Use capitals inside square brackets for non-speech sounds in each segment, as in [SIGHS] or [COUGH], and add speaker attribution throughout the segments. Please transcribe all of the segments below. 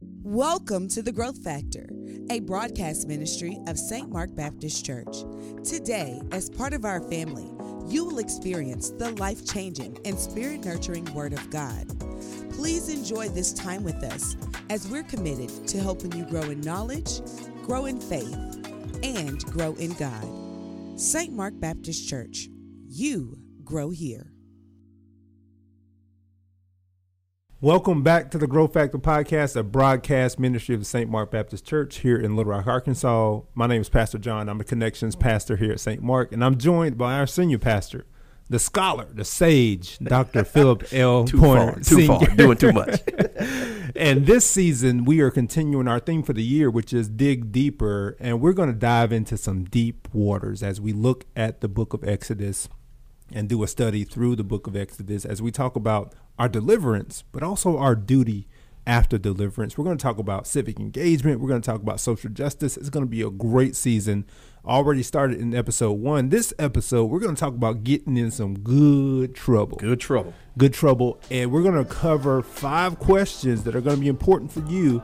Speaker 1: Welcome to The Growth Factor, a broadcast ministry of St. Mark Baptist Church. Today, as part of our family, you will experience the life changing and spirit nurturing Word of God. Please enjoy this time with us as we're committed to helping you grow in knowledge, grow in faith, and grow in God. St. Mark Baptist Church, you grow here.
Speaker 2: Welcome back to the Growth Factor Podcast, a broadcast ministry of the St. Mark Baptist Church here in Little Rock, Arkansas. My name is Pastor John. I'm a connections pastor here at St. Mark, and I'm joined by our senior pastor, the scholar, the sage, Dr. [LAUGHS] Phillip L.
Speaker 3: Too
Speaker 2: Pointer.
Speaker 3: far, too far, [LAUGHS] doing too much. [LAUGHS]
Speaker 2: and this season, we are continuing our theme for the year, which is dig deeper, and we're going to dive into some deep waters as we look at the book of Exodus and do a study through the book of Exodus as we talk about our deliverance, but also our duty after deliverance. We're going to talk about civic engagement. We're going to talk about social justice. It's going to be a great season. Already started in episode one. This episode, we're going to talk about getting in some good trouble.
Speaker 3: Good trouble.
Speaker 2: Good trouble. And we're going to cover five questions that are going to be important for you,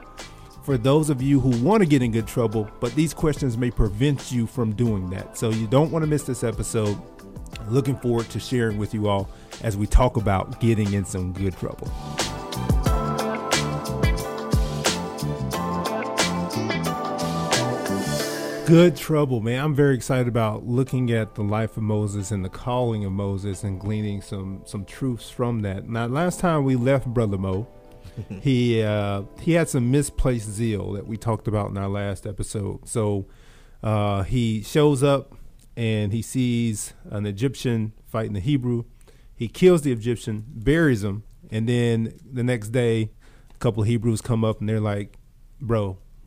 Speaker 2: for those of you who want to get in good trouble, but these questions may prevent you from doing that. So you don't want to miss this episode. Looking forward to sharing with you all as we talk about getting in some good trouble. Good trouble, man. I'm very excited about looking at the life of Moses and the calling of Moses and gleaning some some truths from that. Now, last time we left Brother Mo, [LAUGHS] he uh, he had some misplaced zeal that we talked about in our last episode. So uh, he shows up and he sees an Egyptian fighting a Hebrew. He kills the Egyptian, buries him, and then the next day, a couple of Hebrews come up and they're like, "Bro, [LAUGHS]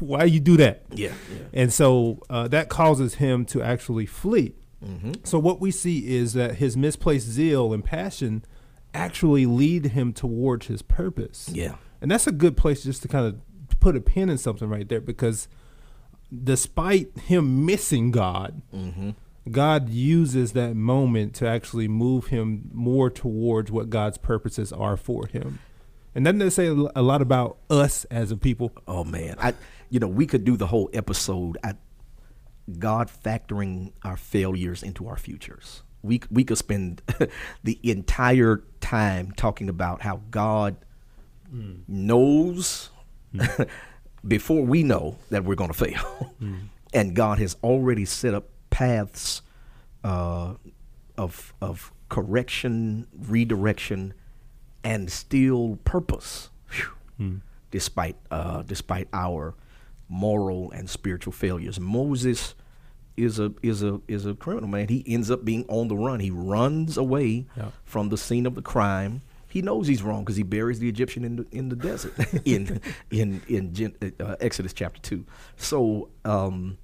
Speaker 2: why you do that?"
Speaker 3: Yeah, yeah.
Speaker 2: And so uh, that causes him to actually flee.
Speaker 3: Mm-hmm.
Speaker 2: So what we see is that his misplaced zeal and passion actually lead him towards his purpose.
Speaker 3: Yeah.
Speaker 2: And that's a good place just to kind of put a pin in something right there because despite him missing God,
Speaker 3: Mm-hmm.
Speaker 2: God uses that moment to actually move him more towards what God's purposes are for him. And doesn't that say a lot about us as a people?
Speaker 3: Oh man, I you know we could do the whole episode at God factoring our failures into our futures. We we could spend [LAUGHS] the entire time talking about how God knows [LAUGHS] before we know that we're going to fail, [LAUGHS] and God has already set up paths uh, of of correction, redirection, and still purpose. Whew. Despite uh, despite our moral and spiritual failures, Moses is a is a is a criminal man. He ends up being on the run. He runs away
Speaker 2: Yeah.
Speaker 3: from the scene of the crime. He knows he's wrong because he buries the Egyptian in the in the desert [LAUGHS] in in in Gen, uh, Exodus chapter two. So um,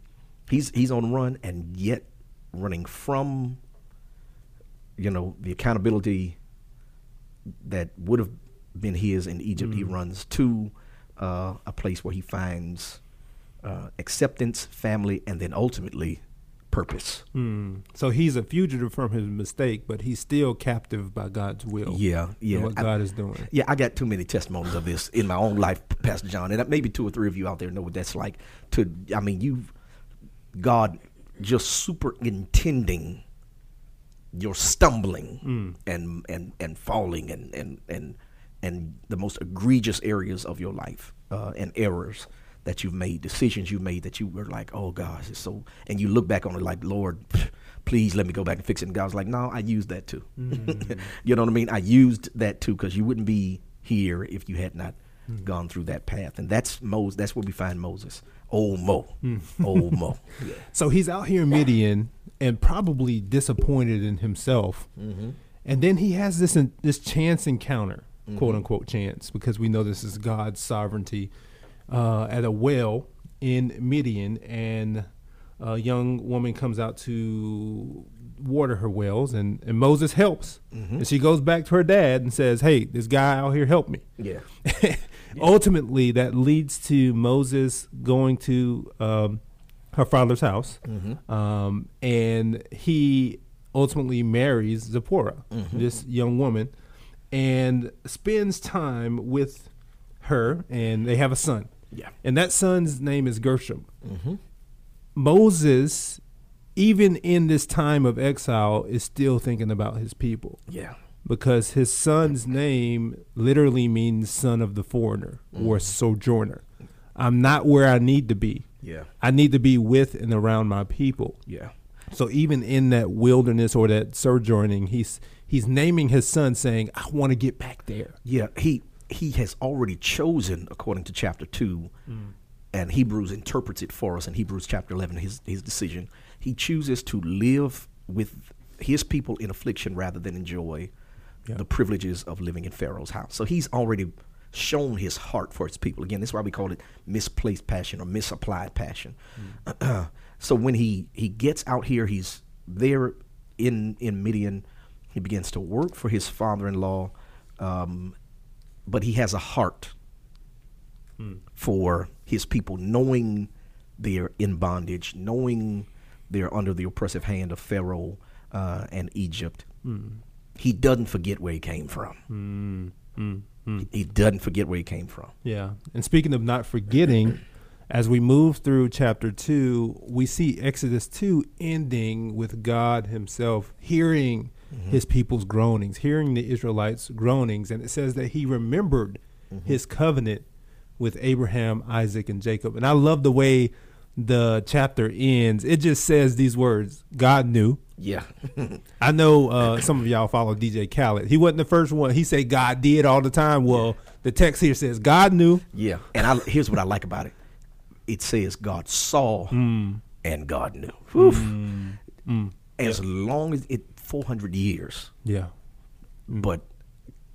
Speaker 3: he's he's on run and yet running from you know the accountability that would have been his in Egypt. He runs to uh, a place where he finds uh, acceptance, family, and then ultimately purpose.
Speaker 2: Hmm. So he's a fugitive from his mistake, but he's still captive by God's will.
Speaker 3: Yeah, yeah.
Speaker 2: what
Speaker 3: I-
Speaker 2: God is doing.
Speaker 3: Yeah, I got too many testimonies of this in my own life, Pastor John, and maybe two or three of you out there know what that's like. To, I mean, you, God, just superintending your stumbling and and and falling and and and and the most egregious areas of your life uh, and errors that you've made, decisions you've made that you were like, oh gosh, it's so, and you look back on it like, Lord, please let me go back and fix it. And God's like, no, I used that too. [LAUGHS] you know what I mean? I used that too because you wouldn't be here if you had not gone through that path. And that's Moses. That's where we find Moses. Old Mo. [LAUGHS] Old Mo. Yeah. [LAUGHS]
Speaker 2: So he's out here in Midian and probably disappointed in himself.
Speaker 3: Mm-hmm.
Speaker 2: And then he has this this chance encounter,
Speaker 3: Mm-hmm.
Speaker 2: quote unquote chance, because we know this is God's sovereignty, uh, at a well in Midian, and a young woman comes out to water her wells, and, and Moses helps,
Speaker 3: Mm-hmm.
Speaker 2: and she goes back to her dad and says, "Hey, this guy out here helped me."
Speaker 3: Yeah. [LAUGHS]
Speaker 2: Ultimately, that leads to Moses going to um, her father's house, um, and he ultimately marries Zipporah, this young woman, and spends time with her, and they have a son.
Speaker 3: Yeah.
Speaker 2: And that son's name is Gershom. Mm-hmm. Moses, even in this time of exile, is still thinking about his people
Speaker 3: Yeah.
Speaker 2: because his son's name literally means son of the foreigner or mm-hmm. sojourner. I'm not where I need to be.
Speaker 3: Yeah.
Speaker 2: I need to be with and around my people.
Speaker 3: Yeah.
Speaker 2: So even in that wilderness or that sojourning, he's he's naming his son saying, I want to get back there.
Speaker 3: Yeah, he he has already chosen, according to chapter two, and Hebrews interprets it for us in Hebrews chapter eleven. His his decision. He chooses to live with his people in affliction rather than enjoy
Speaker 2: Yeah.
Speaker 3: the privileges of living in Pharaoh's house. So he's already shown his heart for his people. Again, that's why we call it misplaced passion or misapplied passion. [CLEARS THROAT] so when he he gets out here, he's there in in Midian. He begins to work for his father-in-law, um, but he has a heart hmm. for his people, knowing they're in bondage, knowing they're under the oppressive hand of Pharaoh uh, and Egypt. Hmm. He doesn't forget where he came from. Hmm. He, he doesn't forget where he came from.
Speaker 2: Yeah. And speaking of not forgetting, as we move through chapter 2, we see Exodus 2 ending with God himself hearing Mm-hmm. his people's groanings, hearing the Israelites' groanings. And it says that he remembered mm-hmm. his covenant with Abraham, Isaac, and Jacob. And I love the way the chapter ends. It just says these words God knew.
Speaker 3: Yeah. [LAUGHS]
Speaker 2: I know uh, some of y'all follow DJ Khaled. He wasn't the first one. He said God did all the time. Well, the text here says God knew.
Speaker 3: yeah. And I, here's what I like about it it says God saw mm. and God knew. Mm. Whew. Mm. As long as it, 400 years.
Speaker 2: Yeah. Mm.
Speaker 3: but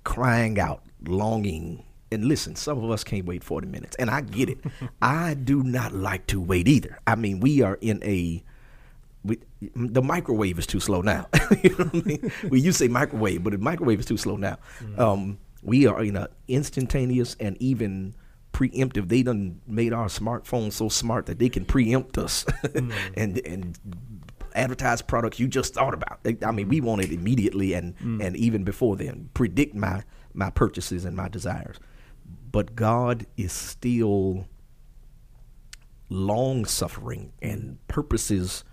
Speaker 3: crying out, longing. And listen, some of us can't wait 40 minutes. And I get it. [LAUGHS] I do not like to wait either. I mean, we are in a. We, the microwave is too slow now. [LAUGHS] you know what I mean? We used to say microwave, but the microwave is too slow now. Mm. Um, we are in a instantaneous and even preemptive. They done made our smartphones so smart that they can preempt us [LAUGHS] mm. and and advertise products you just thought about. I mean, we want it immediately and mm. and even before then predict my my purchases and my desires. But God is still long suffering and purposes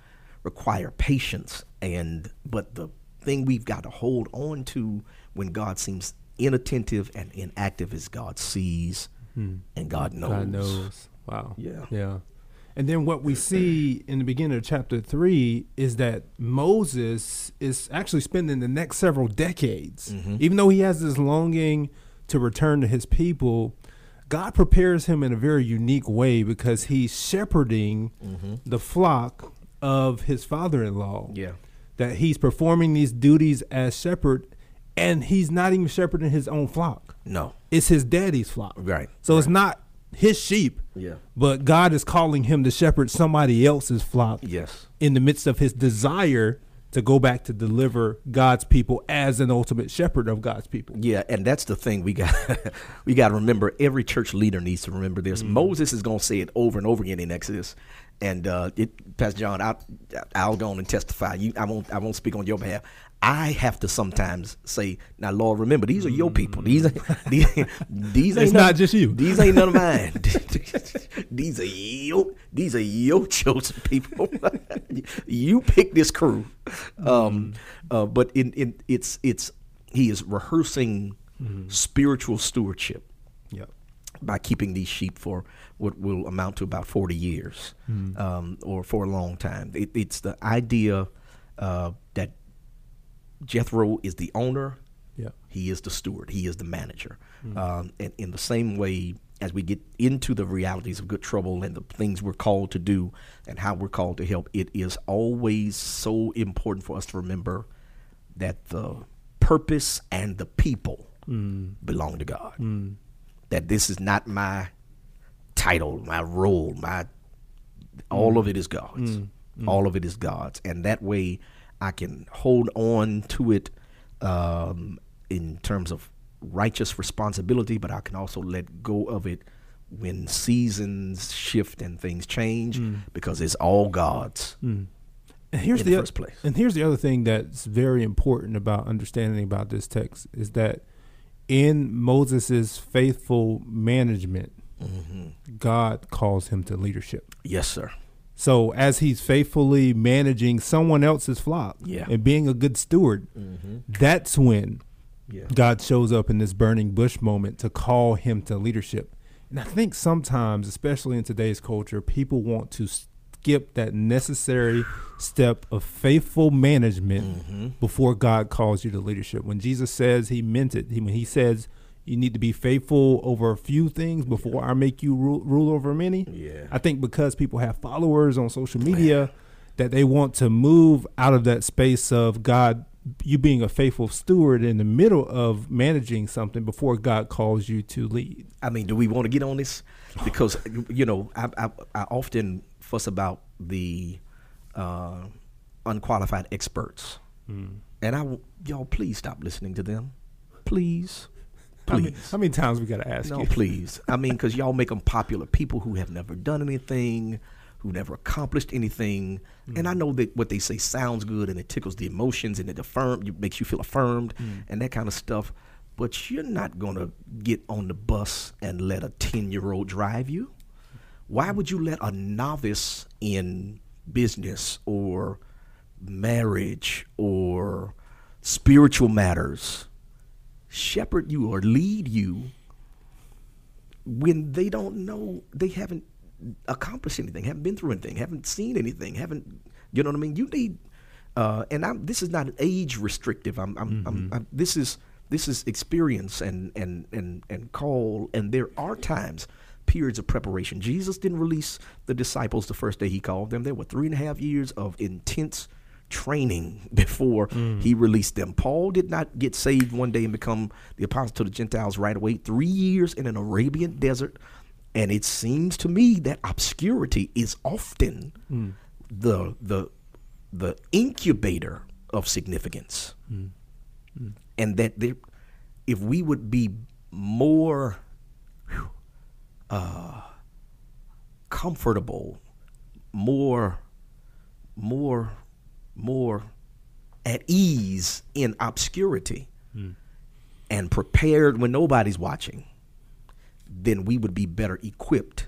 Speaker 3: require patience and but the thing we've got to hold on to when God seems inattentive and inactive is God sees hmm. and God knows.
Speaker 2: God knows. Wow.
Speaker 3: Yeah.
Speaker 2: Yeah. And then what we see in the beginning of chapter three is that Moses is actually spending the next several decades, mm-hmm. even though he has this longing to return to his people. God prepares him in a very unique way because he's shepherding mm-hmm. the flock of his father-in-law.
Speaker 3: Yeah.
Speaker 2: That he's performing these duties as shepherd, and he's not even shepherding his own flock
Speaker 3: No.
Speaker 2: it's his daddy's flock.
Speaker 3: Right,
Speaker 2: So it's not his sheep.
Speaker 3: Yeah.
Speaker 2: But God is calling him to shepherd somebody else's flock
Speaker 3: Yes.
Speaker 2: in the midst of his desire to go back to deliver God's people as an ultimate shepherd of God's people.
Speaker 3: Yeah, and that's the thing we got [LAUGHS] we got to remember. Every church leader needs to remember this. Moses is going to say it over and over again in Exodus, and uh, it, Pastor John, I, I'll go on and testify. You, I won't, I won't speak on your behalf. I have to sometimes say, "Now, Lord, remember these are your people. These, ain't- [LAUGHS] these, these [LAUGHS] ain't none-
Speaker 2: not just you.
Speaker 3: These ain't none of mine. [LAUGHS] these are your, these are your chosen people. you pick this crew." Um, uh, but in, in it's it's he is rehearsing spiritual stewardship
Speaker 2: Yep.
Speaker 3: by keeping these sheep for what will amount to about 40 years um, or for a long time. It, it's the idea uh, Jethro is the owner,
Speaker 2: Yeah.
Speaker 3: he is the steward, he is the manager. Hmm. Um, and in the same way, as we get into the realities of good trouble and the things we're called to do and how we're called to help, it is always so important for us to remember that the purpose and the people hmm. belong to God. Hmm. That this is not my title, my role, my all of it is God's. All of it is God's, and that way I can hold on to it um, in terms of righteous responsibility, but I can also let go of it when seasons shift and things change because it's all God's.
Speaker 2: And here's
Speaker 3: in
Speaker 2: the,
Speaker 3: the first place.
Speaker 2: And here's the other thing that's very important about understanding about this text is that in Moses' faithful management,
Speaker 3: Mm-hmm.
Speaker 2: God calls him to leadership.
Speaker 3: Yes, sir.
Speaker 2: So as he's faithfully managing someone else's flock
Speaker 3: Yeah.
Speaker 2: and being a good steward, mm-hmm. that's when
Speaker 3: Yeah.
Speaker 2: God shows up in this burning bush moment to call him to leadership. And I think sometimes, especially in today's culture, people want to skip that necessary step of faithful management mm-hmm. before God calls you to leadership. When Jesus says he meant it, he, when he says you need to be faithful over a few things before I make you rule, rule over many,
Speaker 3: Yeah.
Speaker 2: I think because people have followers on social media that they want to move out of that space of God you being a faithful steward in the middle of managing something before God calls you to lead.
Speaker 3: I mean, do we want to get on this? Because you know, I I, I often fuss about the uh, unqualified experts,
Speaker 2: Hmm.
Speaker 3: and I y'all please stop listening to them, please,
Speaker 2: How
Speaker 3: please.
Speaker 2: many, how many times we got to ask
Speaker 3: No,
Speaker 2: you?
Speaker 3: please. I mean, because y'all make them popular. People who have never done anything, who never accomplished anything. And mm. I know that what they say sounds good and it tickles the emotions and it affirm, it makes you feel affirmed mm. and that kind of stuff. But you're not going to get on the bus and let a 10 year old drive you. Why mm. would you let a novice in business or marriage or spiritual matters shepherd you or lead you when they don't know they haven't accomplished anything, haven't been through anything, haven't seen anything, haven't you know what I mean? You need, uh, and I'm this is not age restrictive. I'm, I'm, I'm, I'm this is this is experience and and and and call, and there are times. Periods of preparation. Jesus didn't release the disciples the first day he called them. There were three and a half years of intense training [LAUGHS] before mm. he released them. Paul did not get saved one day and become the apostle to the Gentiles right away. Three years in an Arabian desert. And it seems to me that obscurity is often mm. the the the incubator of significance. Mm. And that there if we would be more whew, uh, comfortable, more more more at ease in obscurity hmm. and prepared when nobody's watching, then we would be better equipped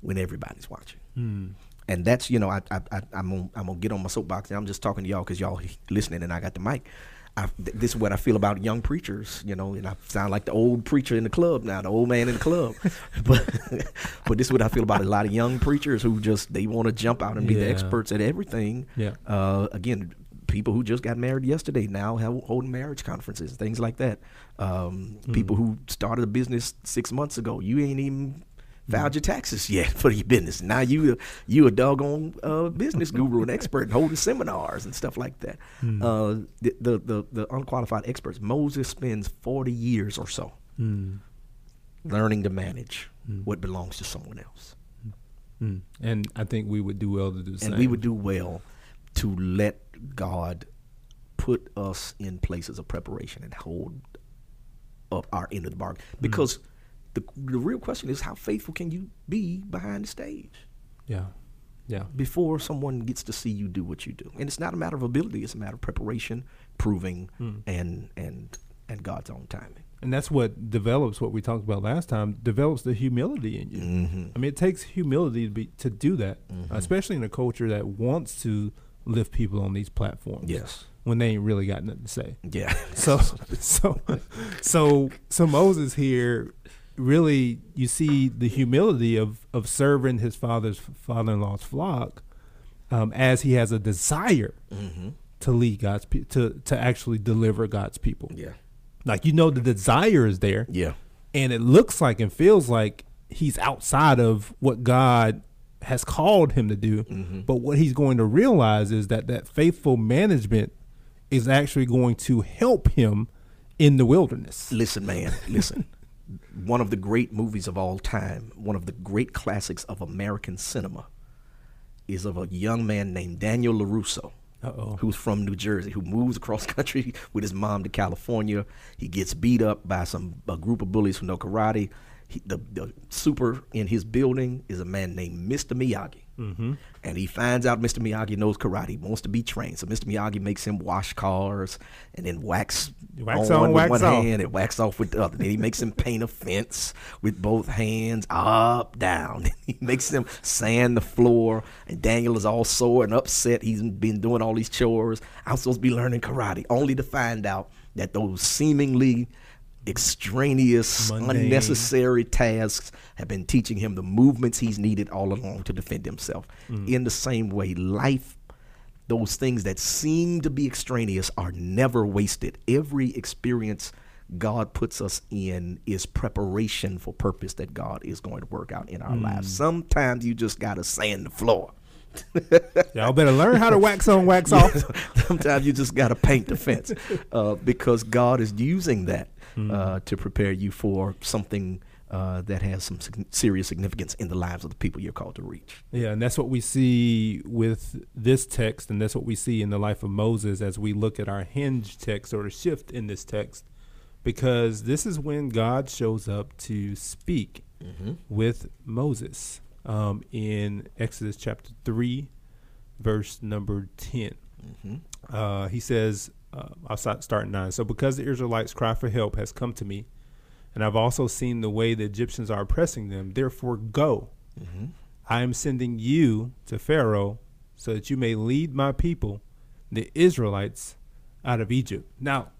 Speaker 3: when everybody's watching. Hmm. And that's you know I I, I I'm gonna, I'm gonna get on my soapbox and I'm just talking to y'all because y'all listening and I got the mic. I, th- this is what I feel about young preachers, you know, and I sound like the old preacher in the club now, the old man in the club. [LAUGHS] but [LAUGHS] but this is what I feel about a lot of young preachers who just they want to jump out and be the experts at everything.
Speaker 2: Yeah.
Speaker 3: Uh, again, people who just got married yesterday now have holding marriage conferences, things like that. Um, People who started a business six months ago, you ain't even filed your taxes yet [LAUGHS] for your business. Now you you a doggone uh, business guru and expert and holding seminars and stuff like that. Uh, the, the the the unqualified experts. Moses spends forty years or so learning to manage what belongs to someone else.
Speaker 2: Mm. And I think we would do well to do the
Speaker 3: and
Speaker 2: same.
Speaker 3: we would do well to let God put us in places of preparation and hold up our end of the bargain. Because the the real question is how faithful can you be behind the stage
Speaker 2: Yeah. Yeah.
Speaker 3: before someone gets to see you do what you do? And it's not a matter of ability; it's a matter of preparation, proving, and and and God's own timing.
Speaker 2: And that's what develops what we talked about last time, develops the humility in you.
Speaker 3: Mm-hmm.
Speaker 2: I mean, it takes humility to be to do that, especially in a culture that wants to lift people on these platforms.
Speaker 3: Yes.
Speaker 2: When they ain't really got nothing to say.
Speaker 3: Yeah.
Speaker 2: So so so so Moses here really you see the humility of of serving his father's father-in-law's flock um, as he has a desire
Speaker 3: mm-hmm.
Speaker 2: to lead God's pe- to to actually deliver God's people.
Speaker 3: Yeah.
Speaker 2: Like you know the desire is there
Speaker 3: Yeah.
Speaker 2: and it looks like and feels like he's outside of what God has called him to do.
Speaker 3: Mm-hmm.
Speaker 2: But what he's going to realize is that that faithful management is actually going to help him in the wilderness.
Speaker 3: Listen, man, listen. [LAUGHS] one of the great movies of all time, one of the great classics of American cinema, is of a young man named Daniel LaRusso,
Speaker 2: Uh-oh.
Speaker 3: who's from New Jersey, who moves across [LAUGHS] country with his mom to California. He gets beat up by some a group of bullies who know karate. He, the, the super in his building is a man named Mr. Miyagi. Mm-hmm. And he finds out Mr. Miyagi knows karate, wants to be trained. So Mr. Miyagi makes him wash cars and then wax,
Speaker 2: wax
Speaker 3: on,
Speaker 2: on
Speaker 3: with
Speaker 2: wax
Speaker 3: one
Speaker 2: off.
Speaker 3: hand and wax off with the other. then he makes him paint a fence with both hands up, down. [LAUGHS] he makes him sand the floor. And Daniel is all sore and upset. He's been doing all these chores. I'm supposed to be learning karate, only to find out that those seemingly extraneous, unnecessary tasks have been teaching him the movements he's needed all along to defend himself. In the same way, life, those things that seem to be extraneous are never wasted. Every experience God puts us in is preparation for purpose that God is going to work out in our lives. Sometimes you just got to sand the floor. [LAUGHS]
Speaker 2: Y'all better learn how to wax on, wax [LAUGHS] off.
Speaker 3: Sometimes you just got to paint the fence uh, because God is using that uh, to prepare you for something uh, that has some sig- serious significance in the lives of the people you're called to reach.
Speaker 2: Yeah, and that's what we see with this text, and that's what we see in the life of Moses as we look at our hinge text or the shift in this text, because this is when God shows up to speak with Moses um, in Exodus chapter 3, verse number 10. Uh, he says, uh, I'll start, 9. So, because the Israelites' cry for help has come to me, and I've also seen the way the Egyptians are oppressing them, therefore go. I am sending you to Pharaoh so that you may lead my people, the Israelites, out of Egypt. Now,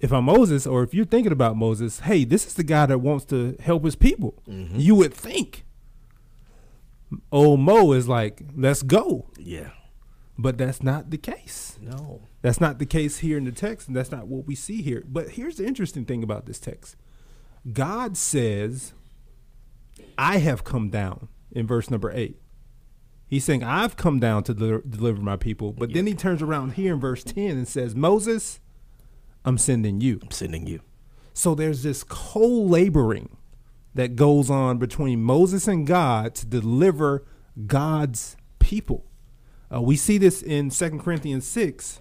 Speaker 2: if I'm Moses, or if you're thinking about Moses, hey, this is the guy that wants to help his people. You would think. Old Mo is like, let's go.
Speaker 3: Yeah.
Speaker 2: But that's not the case.
Speaker 3: No.
Speaker 2: That's not the case here in the text, and that's not what we see here. But here's the interesting thing about this text God says, I have come down in verse number eight. He's saying, I've come down to deliver, deliver my people. But then he turns around here in verse 10 and says, Moses, I'm sending you.
Speaker 3: I'm sending you.
Speaker 2: So there's this co laboring that goes on between Moses and God to deliver God's people. Uh, we see this in 2 Corinthians 6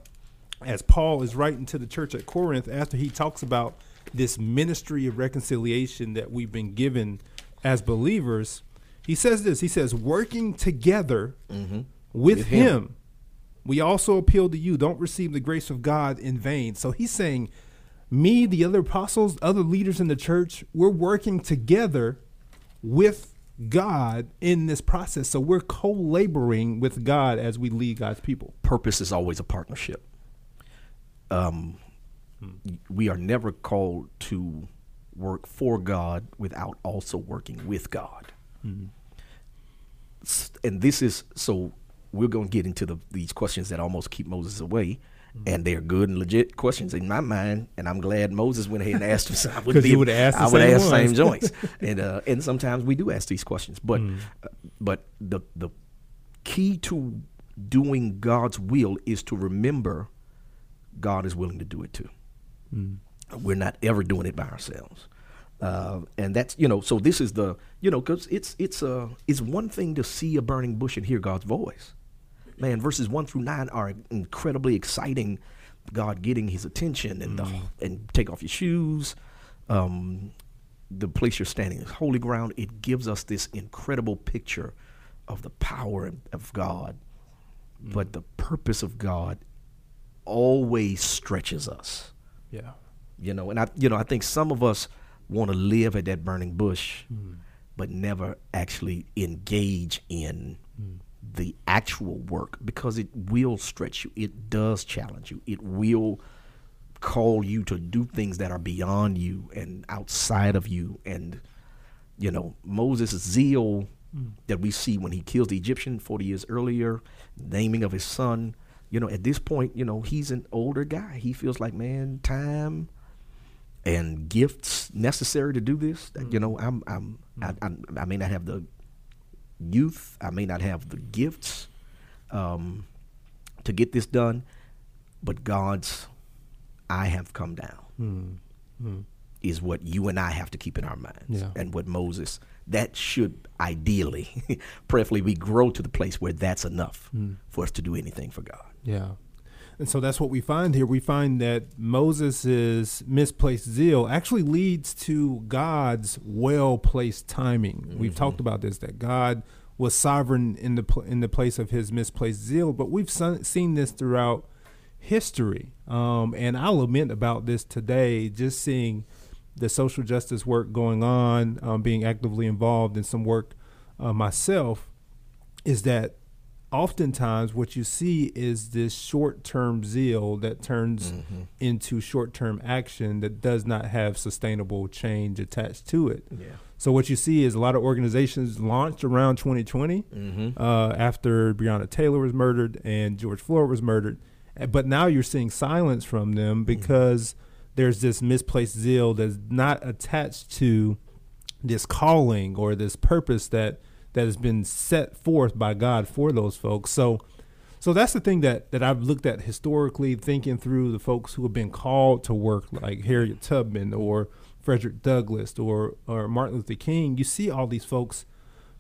Speaker 2: as Paul is writing to the church at Corinth after he talks about this ministry of reconciliation that we've been given as believers. He says this He says, working together with,
Speaker 3: With
Speaker 2: him.
Speaker 3: him.
Speaker 2: we also appeal to you. Don't receive the grace of God in vain. So he's saying, me, the other apostles, other leaders in the church, we're working together with God in this process. So we're co laboring with God as we lead God's people.
Speaker 3: Purpose is always a partnership. Um, we are never called to work for God without also working with God. S- And this is so we're going to get into the, these questions that almost keep Moses away. And they're good and legit questions in my mind, and I'm glad Moses went ahead and asked them. So [LAUGHS] I would be,
Speaker 2: asked the
Speaker 3: I would
Speaker 2: same
Speaker 3: ask same joints, [LAUGHS] and uh, and sometimes we do ask these questions, but uh, but the the key to doing God's will is to remember God is willing to do it too. We're not ever doing it by ourselves. Uh, and that's you know so this is the you know because it's it's uh it's one thing to see a burning bush and hear God's voice, man. Verses one through nine are incredibly exciting. God getting His attention and the mm. and take off your shoes. Um, the place you're standing is holy ground. It gives us this incredible picture of the power of God, mm. but the purpose of God always stretches us
Speaker 2: Yeah.
Speaker 3: you know and i you know i think some of us want to live at that burning bush mm. but never actually engage in the actual work because it will stretch you. It does challenge you. It will call you to do things that are beyond you and outside of you. And you know moses zeal mm. that we see when he kills the egyptian 40 years earlier naming of his son you know at this point you know he's an older guy. He feels like man time and gifts necessary to do this that, you mm. know i'm i'm mm. I, I, I may not have the youth. I may not have the gifts um, to get this done but god's i have come down hmm. Hmm. is what you and i have to keep in our minds
Speaker 2: Yeah.
Speaker 3: and what moses that should ideally [LAUGHS] preferably we grow to the place where that's enough hmm. for us to do anything for god.
Speaker 2: Yeah. And so that's what we find here. We find that Moses' misplaced zeal actually leads to God's well placed timing. We've talked about this that God was sovereign in the pl- in the place of his misplaced zeal. But we've son- seen this throughout history, um, and I'll lament about this today. Just seeing the social justice work going on, um, being actively involved in some work uh, myself, is that oftentimes what you see is this short-term zeal that turns
Speaker 3: Mm-hmm.
Speaker 2: into short-term action that does not have sustainable change attached to it.
Speaker 3: Yeah.
Speaker 2: So what you see is a lot of organizations launched around 2020
Speaker 3: Mm-hmm.
Speaker 2: uh, after Breonna Taylor was murdered and George Floyd was murdered, Uh, but now you're seeing silence from them because there's this misplaced zeal that's not attached to this calling or this purpose that that has been set forth by God for those folks. So so that's the thing that that I've looked at historically, thinking through the folks who have been called to work, like Harriet Tubman or Frederick Douglass or or Martin Luther King. You see all these folks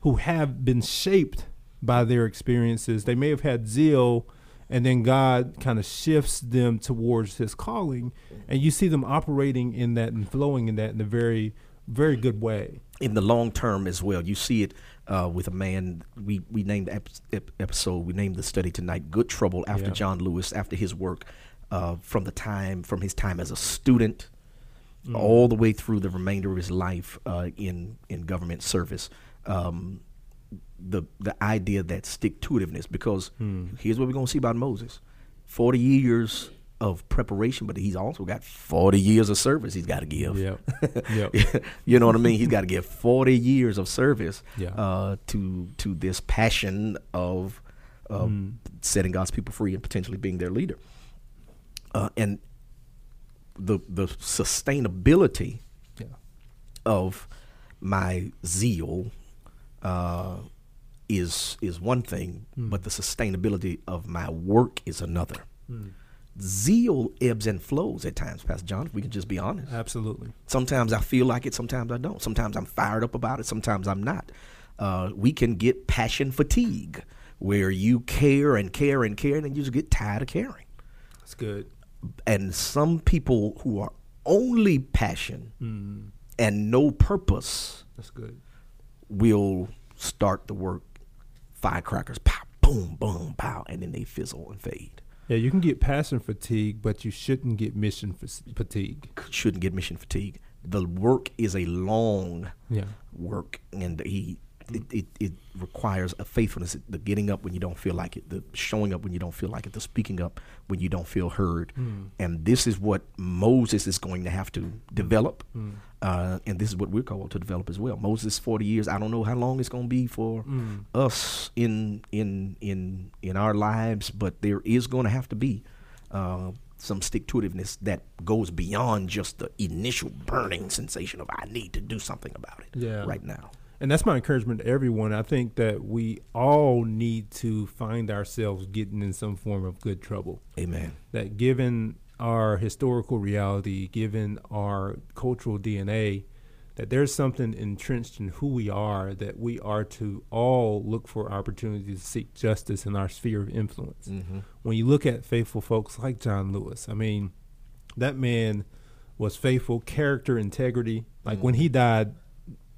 Speaker 2: who have been shaped by their experiences. They may have had zeal, and then God kind of shifts them towards His calling, and you see them operating in that and flowing in that in a very very good way.
Speaker 3: in the long term as well. You see it uh, with a man. We we named the ep- ep- episode. We named the study tonight. Good trouble after
Speaker 2: Yeah.
Speaker 3: John Lewis, after his work, uh, from the time from his time as a student, all the way through the remainder of his life uh, in in government service. Um, the the idea that stick to itiveness because here's what we're gonna see about Moses: forty years of preparation, but he's also got forty years of service he's got to give.
Speaker 2: Yep. [LAUGHS] Yep.
Speaker 3: you know what I mean? He's got to give 40 years of service
Speaker 2: Yeah.
Speaker 3: uh, to to this passion of uh,
Speaker 2: Mm.
Speaker 3: setting God's people free and potentially being their leader. Uh, and the the sustainability
Speaker 2: Yeah.
Speaker 3: of my zeal uh, is is one thing,
Speaker 2: Mm.
Speaker 3: but the sustainability of my work is another. Zeal ebbs and flows at times, Pastor John. If we can just be honest.
Speaker 2: Absolutely.
Speaker 3: Sometimes I feel like it, sometimes I don't. Sometimes I'm fired up about it, sometimes I'm not. Uh, we can get passion fatigue where you care and care and care and then you just get tired of caring.
Speaker 2: That's good.
Speaker 3: And some people who are only passion
Speaker 2: Mm.
Speaker 3: and no purpose
Speaker 2: That's good.
Speaker 3: will start the work firecrackers, pow, boom, boom, pow, and then they fizzle and fade.
Speaker 2: Yeah, you can get passion fatigue, but you shouldn't get mission fatigue.
Speaker 3: Shouldn't get mission fatigue. The work is a long
Speaker 2: Yeah.
Speaker 3: work, and he it, it, it requires a faithfulness. The getting up when you don't feel like it, the showing up when you don't feel like it, the speaking up when you don't feel heard, hmm. and this is what Moses is going to have to develop, hmm. Uh, and this is what we're called to develop as well. Moses, forty years. I don't know how long it's going to be for us in in in in our lives, but there is going to have to be. Uh, some stick to itiveness that goes beyond just the initial burning sensation of I need to do something about it
Speaker 2: Yeah.
Speaker 3: right now.
Speaker 2: And that's my encouragement to everyone. I think that we all need to find ourselves getting in some form of good trouble.
Speaker 3: Amen.
Speaker 2: That given our historical reality, given our cultural DNA, that there's something entrenched in who we are that we are to all look for opportunities to seek justice in our sphere of influence. Mm-hmm. When you look at faithful folks like John Lewis, I mean, that man was faithful, character, integrity. Like when he mm-hmm. died,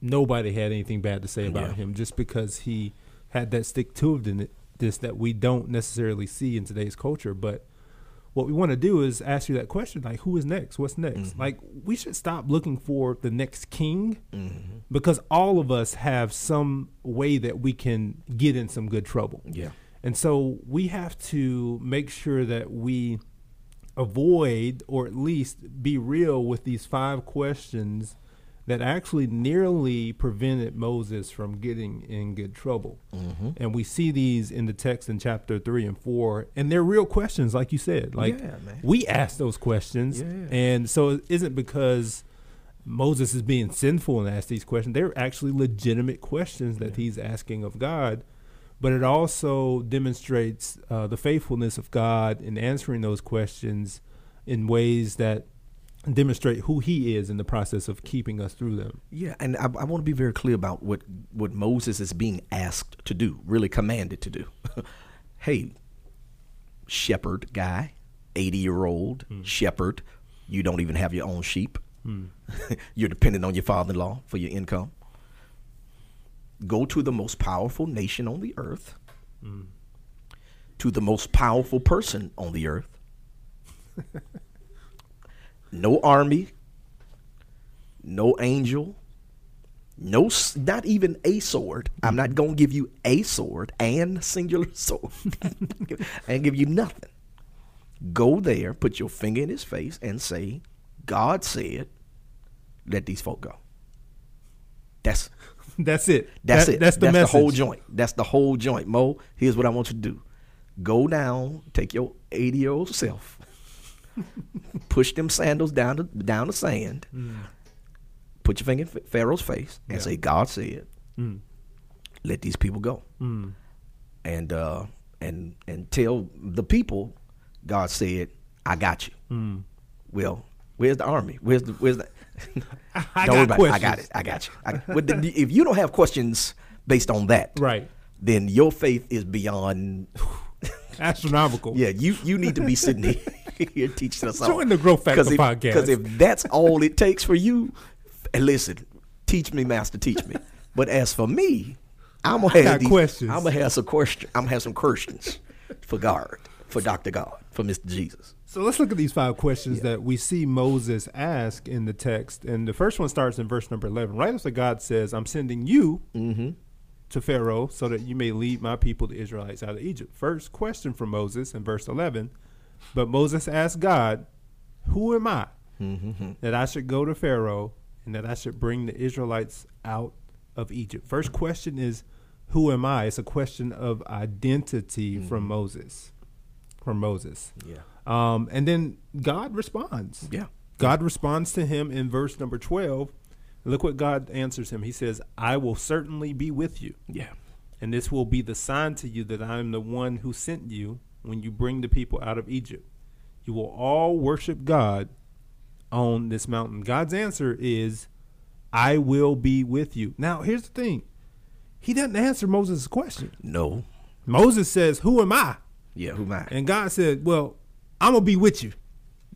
Speaker 2: nobody had anything bad to say about
Speaker 3: Yeah.
Speaker 2: him just because he had that stick to it. this that we don't necessarily see in today's culture. But what we want to do is ask you that question like, who is next? What's next? Mm-hmm. Like, we should stop looking for the next king mm-hmm. because all of us have some way that we can get in some good trouble.
Speaker 3: Yeah.
Speaker 2: And so we have to make sure that we avoid or at least be real with these five questions that actually nearly prevented Moses from getting in good trouble. And we see these in the text in chapter 3 and 4 and they're real questions like you said. Like
Speaker 3: Yeah,
Speaker 2: we ask those questions.
Speaker 3: Yeah.
Speaker 2: And so it isn't because Moses is being sinful and ask these questions. They're actually legitimate questions that he's asking of God. But it also demonstrates uh, the faithfulness of God in answering those questions in ways that demonstrate who He is in the process of keeping us through them.
Speaker 3: Yeah, and I, I want to be very clear about what what Moses is being asked to do, really commanded to do. [LAUGHS] hey, shepherd guy, eighty year old hmm. shepherd, you don't even have your own sheep. Hmm. [LAUGHS] You're dependent on your father in law for your income. go to the most powerful nation on the earth, hmm. to the most powerful person on the earth. [LAUGHS] no army, no angel, no, s- not even a sword. I'm not going to give you a sword and singular [LAUGHS] sword. and give you nothing. Go there, put your finger in his face, and say, God said, let these folk go. That's [LAUGHS]
Speaker 2: That's it.
Speaker 3: that's
Speaker 2: That-
Speaker 3: it.
Speaker 2: That's the message.
Speaker 3: whole joint. That's the whole joint. Mo, here's what I want you to do. Go down, take your 80 year old self, push them sandals down the down the sand, put your finger in Pharaoh's face, and
Speaker 2: Yeah.
Speaker 3: say, God said,
Speaker 2: Mm.
Speaker 3: let these people go.
Speaker 2: Mm.
Speaker 3: And uh and and tell the people, God said, I got you.
Speaker 2: Mm.
Speaker 3: Well, where's the army? Where's the where's the [LAUGHS]
Speaker 2: I got
Speaker 3: about it. I got it. I got you. I, the, if you don't have questions based on that,
Speaker 2: Right.
Speaker 3: then your faith is beyond.
Speaker 2: Astronomical.
Speaker 3: Yeah, you you need to be sitting here, [LAUGHS] here teaching us all.
Speaker 2: Join the Growth Factor
Speaker 3: if,
Speaker 2: podcast.
Speaker 3: Because if that's all it takes for you, and listen, teach me, master, teach me. But as for me, I'm gonna have
Speaker 2: got
Speaker 3: these,
Speaker 2: questions.
Speaker 3: I'm gonna have some question. I'm gonna have some questions for God, for Doctor God, for Mister Jesus.
Speaker 2: So let's look at these five questions that we see Moses ask in the text. And the first one starts in verse number 11. Right after God says, I'm sending you mm-hmm. To Pharaoh so that you may lead my people, the Israelites, out of Egypt. First question from Moses in verse 11. But Moses asked God, Who am I that I should go to Pharaoh and that I should bring the Israelites out of Egypt? First question is, Who am I? It's a question of identity from Moses. From Moses.
Speaker 3: Yeah.
Speaker 2: Um, and then God responds.
Speaker 3: Yeah.
Speaker 2: God responds to him in verse number 12. Look what God answers him. He says, I will certainly be with you,
Speaker 3: Yeah.
Speaker 2: and this will be the sign to you that I am the one who sent you when you bring the people out of Egypt. You will all worship God on this mountain. God's answer is, I will be with you. Now, here's the thing He doesn't answer Moses' question.
Speaker 3: No.
Speaker 2: Moses says, Who am I?
Speaker 3: Yeah. Who am I?
Speaker 2: And God said, "Well, I'm gonna be with you.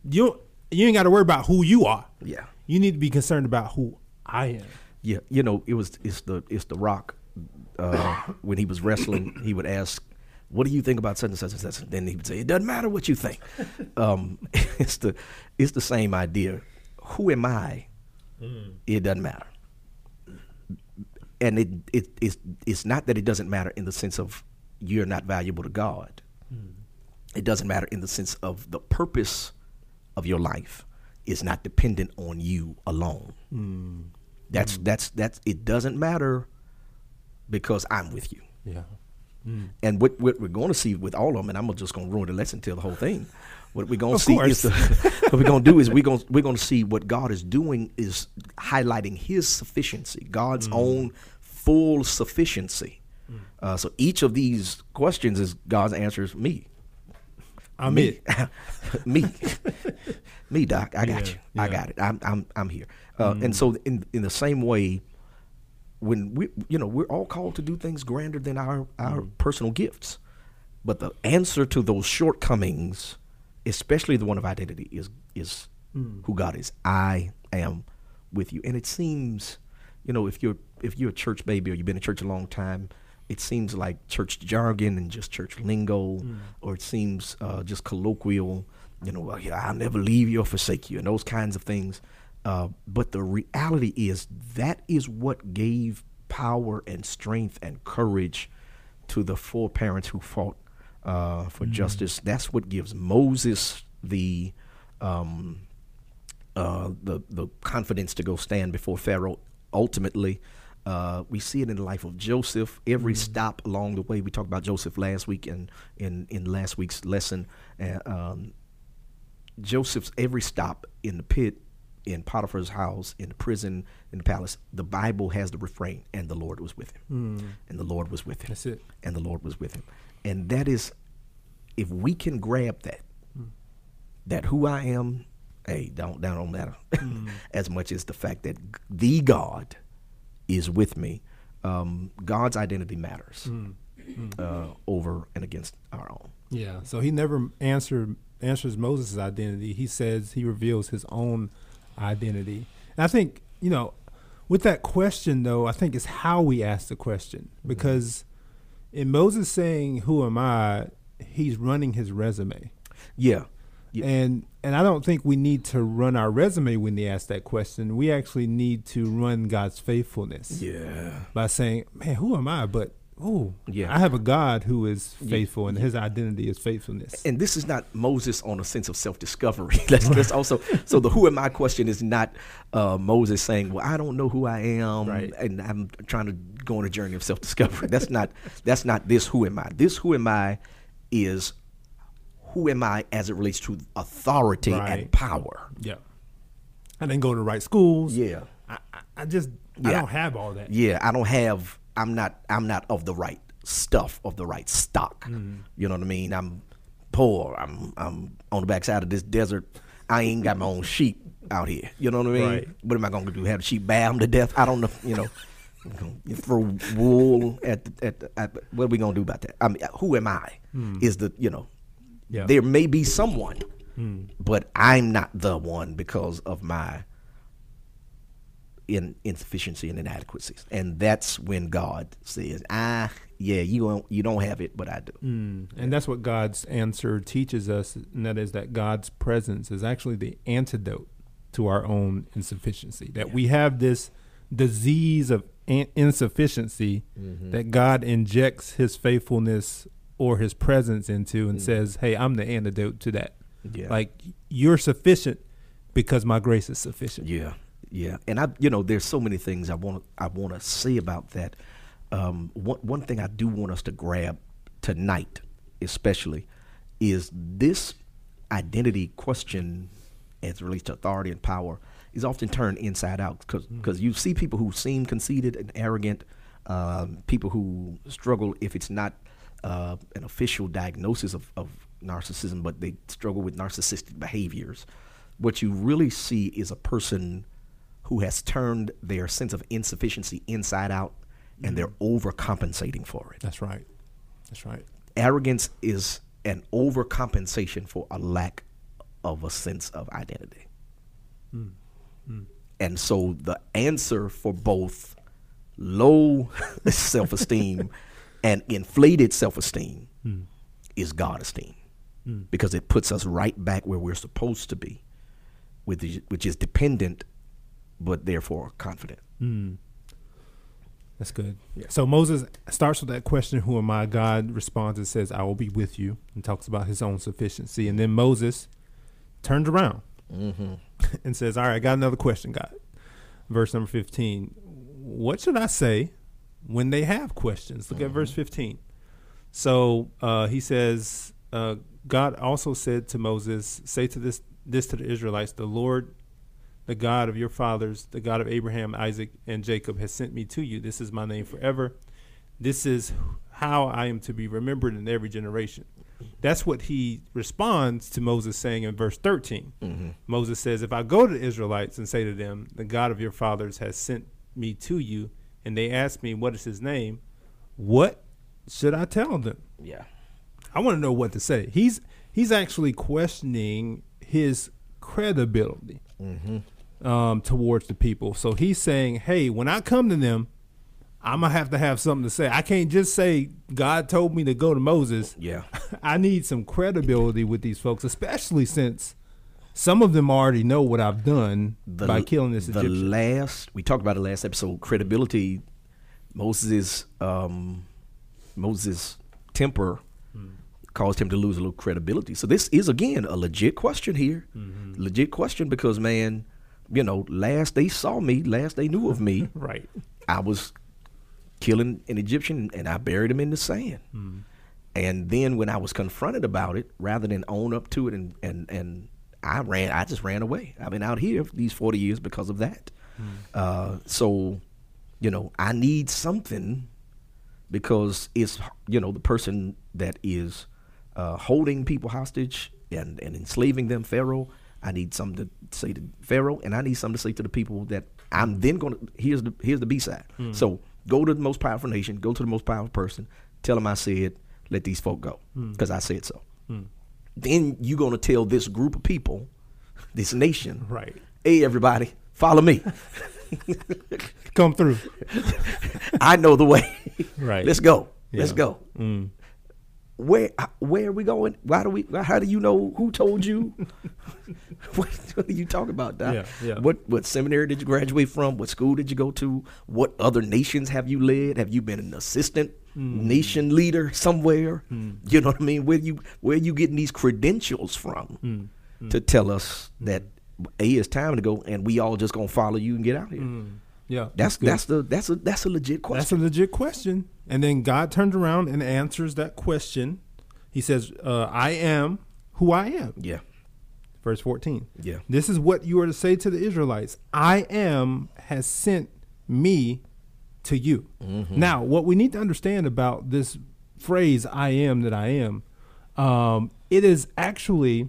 Speaker 2: You you ain't got to worry about who you are.
Speaker 3: Yeah.
Speaker 2: You need to be concerned about who I am."
Speaker 3: Yeah, you know, it was it's the it's the Rock. Uh, when he was wrestling, he would ask, "What do you think about such and such and such?" And then he would say, "It doesn't matter what you think." [LAUGHS] Um, [LAUGHS] it's the it's the same idea. Who am I? It doesn't matter. And it it it's it's not that it doesn't matter in the sense of you're not valuable to God. It doesn't matter in the sense of the purpose of your life is not dependent on you alone. That's mm. that's that's it doesn't matter because I'm with you.
Speaker 2: Yeah. Mm.
Speaker 3: And what, what we're going to see with all of them, and I'm just going to ruin the lesson, tell the whole thing. What we're going to
Speaker 2: Of
Speaker 3: see
Speaker 2: course.
Speaker 3: is [LAUGHS] the, what we're going to do is we're going we're going to see what God is doing is highlighting His sufficiency, God's mm. own full sufficiency. Uh, so each of these questions is God's answers. Me,
Speaker 2: I'm
Speaker 3: me,
Speaker 2: it. [LAUGHS]
Speaker 3: me, [LAUGHS] me, Doc. I got
Speaker 2: Yeah,
Speaker 3: you. I got it. I'm I'm I'm here. Uh, And so in in the same way, when we you know we're all called to do things grander than our our personal gifts, but the answer to those shortcomings, especially the one of identity, is is who God is. I am with you, and it seems, you know, if you're if you're a church baby or you've been in church a long time. It seems like church jargon and just church lingo, or it seems uh, just colloquial. You know, well, yeah, I'll never leave you or forsake you, and those kinds of things. Uh, but the reality is that is what gave power and strength and courage to the four parents who fought uh, for justice. That's what gives Moses the um, uh, the the confidence to go stand before Pharaoh. Ultimately, uh, we see it in the life of Joseph. Every stop along the way, we talked about Joseph last week and in in last week's lesson. Uh, um, Joseph's every stop in the pit, in Potiphar's house, in the prison, in the palace, the Bible has the refrain, and the Lord was with him. Hmm. And the Lord was with him.
Speaker 2: That's it.
Speaker 3: And the Lord was with him. And that is, if we can grab that, hmm. that who I am, hey, don't, that don't matter hmm. [LAUGHS] as much as the fact that the God is with me. Um, God's identity matters uh, over and against our own.
Speaker 2: Yeah. So he never answer answers Moses' identity. He says he reveals his own identity. And I think, you know, with that question though, I think it's how we ask the question
Speaker 3: Mm-hmm.
Speaker 2: because in Moses saying, "Who am I?" he's running his resume.
Speaker 3: Yeah. Yeah.
Speaker 2: And and I don't think we need to run our resume when they ask that question. We actually need to run God's faithfulness
Speaker 3: Yeah.
Speaker 2: by saying, "Man, who am I?" But oh,
Speaker 3: Yeah.
Speaker 2: I have a God who is
Speaker 3: Yeah.
Speaker 2: faithful, and His identity is faithfulness.
Speaker 3: And this is not Moses on a sense of self-discovery. [LAUGHS] let's, let's also so the who am I question is not uh, Moses saying, "Well, I don't know who I am,
Speaker 2: Right.
Speaker 3: and I'm trying to go on a journey of self-discovery." That's not that's not this who am I. This who am I is who am I as it relates to authority
Speaker 2: Right.
Speaker 3: and power.
Speaker 2: yeah, I didn't go to the right schools.
Speaker 3: Yeah.
Speaker 2: I, I, I just I don't have all that.
Speaker 3: Yeah, I don't have. I'm not. I'm not of the right stuff of the right stock.
Speaker 2: Mm-hmm.
Speaker 3: You know what I mean? I'm poor. I'm. I'm on the backside of this desert. I ain't got my own sheep out here. You know what I mean?
Speaker 2: Right.
Speaker 3: What am I going to do? Have the sheep bear them to death? I don't know. You know. [LAUGHS] Throw wool at the, at, the, at the- what are we gonna do about that? I mean, who am I? Is the you know.
Speaker 2: Yeah.
Speaker 3: There may be someone, but I'm not the one because of my in insufficiency and inadequacies, and that's when God says, "Ah, yeah, you don't you don't have it, but I do."
Speaker 2: Mm, and that's what God's answer teaches us, and that is that God's presence is actually the antidote to our own insufficiency. That we have this disease of insufficiency that God injects His faithfulness or His presence into, and says, "Hey, I'm the antidote to that.
Speaker 3: Yeah.
Speaker 2: Like you're sufficient because my grace is sufficient."
Speaker 3: Yeah, yeah, and I, you know, there's so many things I want I want to say about that. Um, one one thing I do want us to grab tonight, especially, is this identity question as it relates to authority and power is often turned inside out because because you see people who seem conceited and arrogant, um, people who struggle if it's not uh, an official diagnosis of, of narcissism, but they struggle with narcissistic behaviors. What you really see is a person who has turned their sense of insufficiency inside out and they're mm-hmm. overcompensating for it.
Speaker 2: That's right. That's right.
Speaker 3: Arrogance is an overcompensation for a lack of a sense of identity. Mm. Mm. And so the answer for both low [LAUGHS] self esteem [LAUGHS] and inflated self esteem mm. is God esteem because it puts us right back where we're supposed to be, which is dependent but therefore confident.
Speaker 2: That's good.
Speaker 3: Yeah.
Speaker 2: So Moses starts with that question, Who am I? God responds and says, I will be with you, and talks about his own sufficiency. And then Moses turns around [LAUGHS] and says, All right, I got another question, God. Verse number 15. What should I say when they have questions? Look at verse 15. So uh, he says, uh, God also said to Moses, Say to this, this to the Israelites, the Lord the God of your fathers, the God of Abraham, Isaac, and Jacob, has sent me to you. This is my name forever. This is how I am to be remembered in every generation. That's what he responds to Moses saying in verse 13. Mm-hmm. Moses says, If I go to the Israelites and say to them, The God of your fathers has sent me to you, and they ask me, What is his name? What should I tell them?
Speaker 3: Yeah.
Speaker 2: I want to know what to say. He's he's actually questioning his credibility mm-hmm. Um, towards the people. So he's saying, "Hey, when I come to them, I'm gonna have to have something to say. I can't just say God told me to go to Moses.
Speaker 3: Yeah. [LAUGHS]
Speaker 2: I need some credibility with these folks, especially since some of them already know what I've done by killing this
Speaker 3: the
Speaker 2: Egyptian.
Speaker 3: last we talked about the last episode credibility moses um moses temper caused him to lose a little credibility so this is again a legit question here
Speaker 2: Mm-hmm.
Speaker 3: legit question because man you know last they saw me last they knew of me [LAUGHS]
Speaker 2: right.
Speaker 3: i was killing an egyptian and i buried him in the sand
Speaker 2: Mm-hmm.
Speaker 3: and then when I was confronted about it, rather than own up to it and, and, and I ran, I just ran away. I've been out here these 40 years because of that. Uh, so, you know, I need something because it's, you know, the person that is uh, holding people hostage and, and enslaving them, Pharaoh. I need something to say to Pharaoh, and I need something to say to the people that I'm then going to. Here's the here's the B side. Hmm. So go to the most powerful nation, go to the most powerful person, tell them I said, let these folk go hmm. because I said so. Hmm. Then you're going to tell this group of people, this nation,
Speaker 2: Right.
Speaker 3: hey everybody, follow me.
Speaker 2: Come through. [LAUGHS]
Speaker 3: I know the way.
Speaker 2: Right.
Speaker 3: Let's go. Let's go.
Speaker 2: Mm.
Speaker 3: Where where are we going? Why do we? How do you know who told you? [LAUGHS] what, what are you talking about, Doc?
Speaker 2: Yeah, yeah.
Speaker 3: What what seminary did you graduate from? What school did you go to? What other nations have you led? Have you been an assistant
Speaker 2: Hmm.
Speaker 3: nation leader somewhere? You know what I mean? Where you where you getting these credentials from
Speaker 2: Hmm.
Speaker 3: to tell us that a it's time to go and we all just gonna follow you and get out here?
Speaker 2: Yeah.
Speaker 3: That's that's the that's a that's a legit question.
Speaker 2: That's a legit question. And then God turns around and answers that question. He says, uh, I am who I am.
Speaker 3: yeah,
Speaker 2: Verse 14.
Speaker 3: yeah.
Speaker 2: This is what you are to say to the Israelites I am has sent me to you. Now, what we need to understand about this phrase, I am that I am, um, it is actually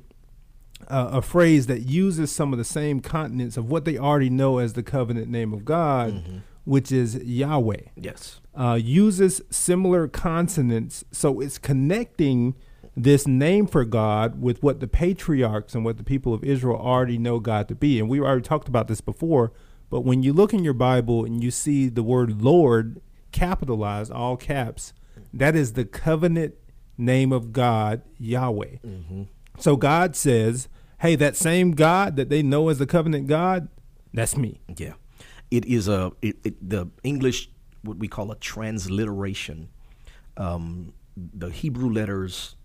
Speaker 2: uh, a phrase that uses some of the same consonants of what they already know as the covenant name of God, which is Yahweh
Speaker 3: Yes.
Speaker 2: uh, uses similar consonants, so it's connecting this name for God with what the patriarchs and what the people of Israel already know God to be. And we already talked about this before, but when you look in your Bible and you see the word Lord capitalized, all caps, that is the covenant name of God, Yahweh. So God says, hey, that same God that they know as the covenant God, that's me.
Speaker 3: Yeah, it is a it, it, the English what we call a transliteration. Um, the Hebrew letters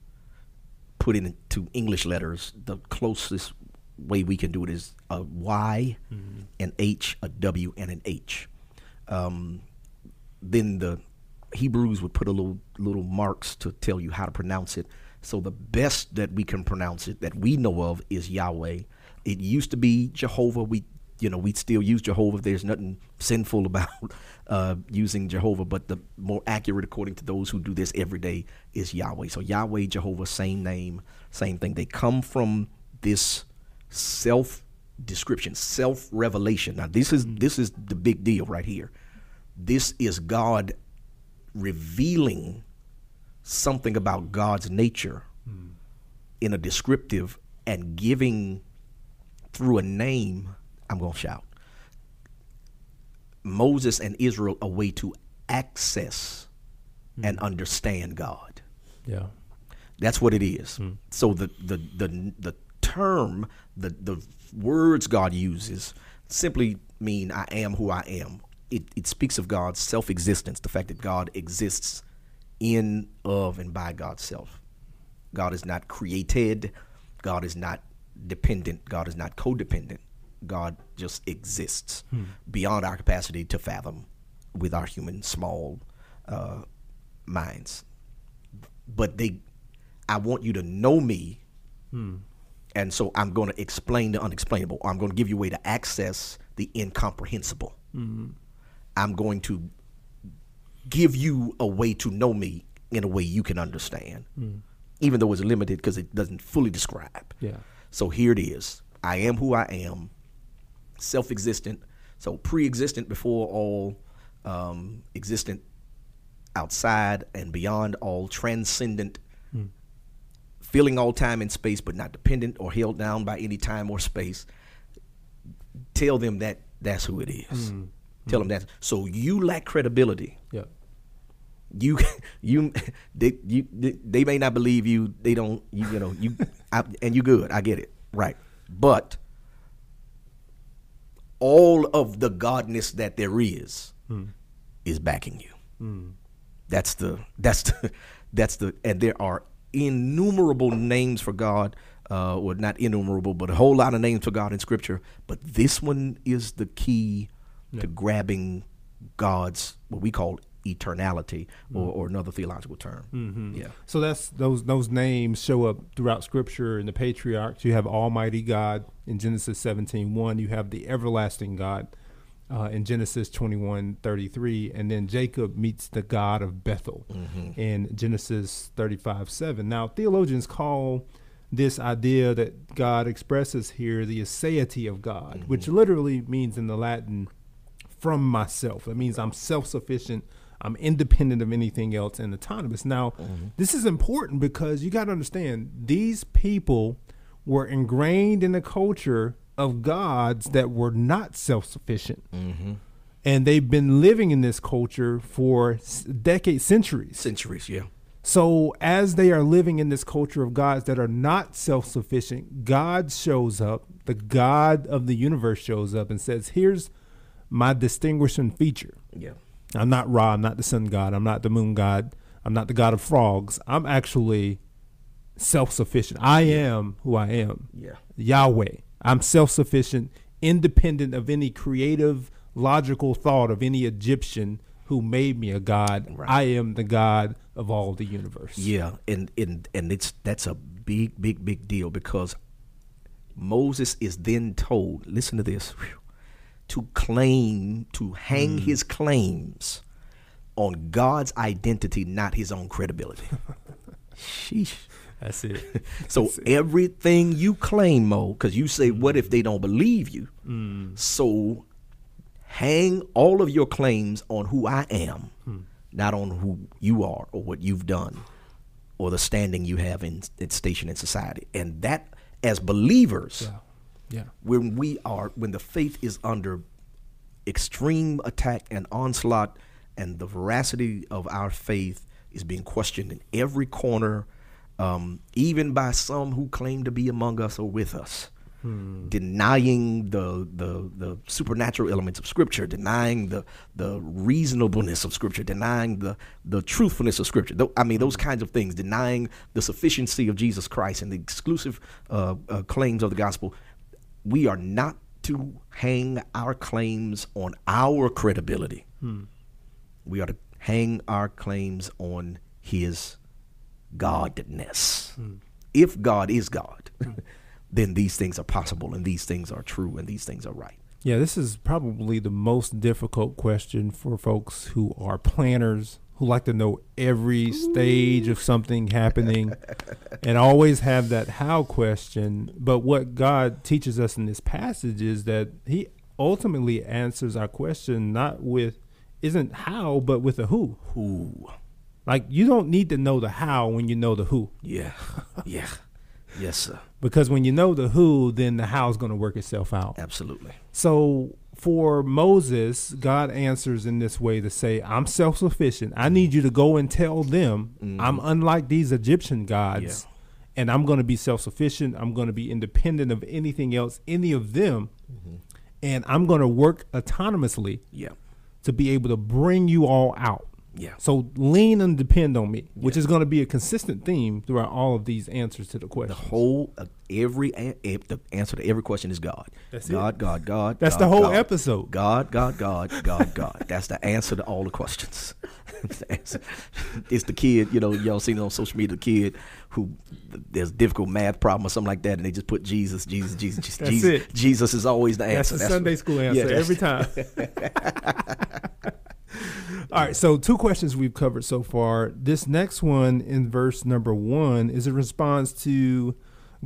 Speaker 3: put into English letters. The closest way we can do it is a Y, an H, a W, and an H. Um, then the Hebrews would put a little little marks to tell you how to pronounce it. So the best that we can pronounce it that we know of is Yahweh. It used to be Jehovah. We you know we still use Jehovah. There's nothing sinful [LAUGHS] about uh, using Jehovah, but the more accurate, according to those who do this every day, is Yahweh. So Yahweh, Jehovah, same name, same thing. They come from this self description, self revelation. Now this is this is the big deal right here. This is God revealing something about God's nature hmm. in a descriptive and giving through a name. I'm gonna shout Moses and Israel a way to access hmm. and understand God.
Speaker 2: Yeah.
Speaker 3: That's what it is. Hmm. So the the the the term, the the words God uses simply mean I am who I am. It it speaks of God's self-existence, the fact that God exists in, of, and by God's self. God is not created. God is not dependent. God is not codependent. God just exists hmm. beyond our capacity to fathom with our human small uh, minds but they I want you to know me. Hmm. And so I'm going to explain the unexplainable. I'm going to give you a way to access the incomprehensible. Hmm. I'm going to give you a way to know me in a way you can understand, hmm. even though it's limited because it doesn't fully describe.
Speaker 2: Yeah.
Speaker 3: So here it is I am who I am, self existent, so pre existent before all, um, existent outside and beyond all, transcendent, hmm. filling all time and space, but not dependent or held down by any time or space. Tell them that that's who it is. Hmm. Tell mm-hmm. them that. So you lack credibility.
Speaker 2: Yeah.
Speaker 3: you [LAUGHS] you they you they, may not believe you. They don't you, you know you I, and you good. I get it. Right. But all of the godness that there is hmm. is backing you. Hmm. That's the that's the [LAUGHS] that's the and there are innumerable names for god uh or not innumerable but a whole lot of names for god in scripture. But this one is the key to grabbing god's what we call eternality or, mm. or another theological term mm-hmm. yeah
Speaker 2: So that's those those names show up throughout Scripture in the patriarchs. You have Almighty God in Genesis 17, 1. You have the everlasting God uh, in Genesis 21, 33. And then Jacob meets the God of Bethel mm-hmm. in Genesis 35, 7. Now, theologians call this idea that God expresses here the aseity of God, which mm-hmm. literally means in the Latin, from myself. That means I'm self sufficient. I'm independent of anything else and autonomous. Now, mm-hmm. this is important because you got to understand these people were ingrained in a culture of gods that were not self sufficient. Mm-hmm. And they've been living in this culture for decades, centuries.
Speaker 3: Centuries, yeah.
Speaker 2: So, as they are living in this culture of gods that are not self sufficient, God shows up, the God of the universe shows up and says, Here's my distinguishing feature.
Speaker 3: Yeah.
Speaker 2: I'm not Ra, I'm not the sun god, I'm not the moon god, I'm not the god of frogs. I'm actually self sufficient. I am who I am.
Speaker 3: Yeah.
Speaker 2: Yahweh. I'm self sufficient, independent of any creative, logical thought of any Egyptian who made me a god.
Speaker 3: Right.
Speaker 2: I am the God of all the universe.
Speaker 3: Yeah, and and and it's that's a big, big, big deal because Moses is then told, listen to this, whew, to claim, to hang hmm. his claims on God's identity, not his own credibility. [LAUGHS] Sheesh.
Speaker 2: That's it. [LAUGHS]
Speaker 3: So everything you claim, Mo, because you say, what if hmm. they don't believe you? Hmm. So hang all of your claims on who I am, not on who you are or what you've done or the standing you have in, in station in society. And that, as believers,
Speaker 2: yeah.
Speaker 3: When we are when the faith is under extreme attack and onslaught and the veracity of our faith is being questioned in every corner um, even by some who claim to be among us or with us. Denying the, the the supernatural elements of scripture denying the the reasonableness of scripture denying the the truthfulness of scripture. I mean those kinds of things denying the sufficiency of jesus christ and the exclusive uh, uh, claims of the gospel we are not to hang our claims on our credibility. Hmm. We are to hang our claims on his godness. Hmm. If God is God, hmm. [LAUGHS] then these things are possible and these things are true and these things are right.
Speaker 2: Yeah, this is probably the most difficult question for folks who are planners, who like to know every stage of something happening [LAUGHS] and always have that how question. But what God teaches us in this passage is that He ultimately answers our question not with, isn't how, but with a who.
Speaker 3: Who?
Speaker 2: Like, you don't need to know the how when you know the who.
Speaker 3: Yeah. [LAUGHS] Yeah. Yes, sir.
Speaker 2: Because when you know the who, then the how is going to work itself out.
Speaker 3: Absolutely.
Speaker 2: So for Moses, God answers in this way to say, I'm self sufficient. I need you to go and tell them mm-hmm. I'm unlike these Egyptian gods. And I'm going to be self sufficient. I'm going to be independent of anything else, any of them. Mm-hmm. And I'm going to work autonomously
Speaker 3: Yeah.
Speaker 2: to be able to bring you all out.
Speaker 3: Yeah.
Speaker 2: So lean and depend on me, which is going to be a consistent theme throughout all of these answers to the question.
Speaker 3: The whole uh, every the answer to every question is God.
Speaker 2: That's it.
Speaker 3: God, God, God.
Speaker 2: That's
Speaker 3: God,
Speaker 2: the whole
Speaker 3: God.
Speaker 2: episode.
Speaker 3: God, God, God, God, God. That's the answer to all the questions. It's [LAUGHS] the it's the kid, you know, y'all seen it on social media, the kid who there's a difficult math problem or something like that, and they just put Jesus, Jesus, Jesus, Jesus.
Speaker 2: That's
Speaker 3: Jesus,
Speaker 2: it.
Speaker 3: Jesus is always the
Speaker 2: That's
Speaker 3: answer.
Speaker 2: the Sunday school answer
Speaker 3: that's-
Speaker 2: every time. [LAUGHS] All right, so two questions we've covered so far. This next one in verse number one is a response to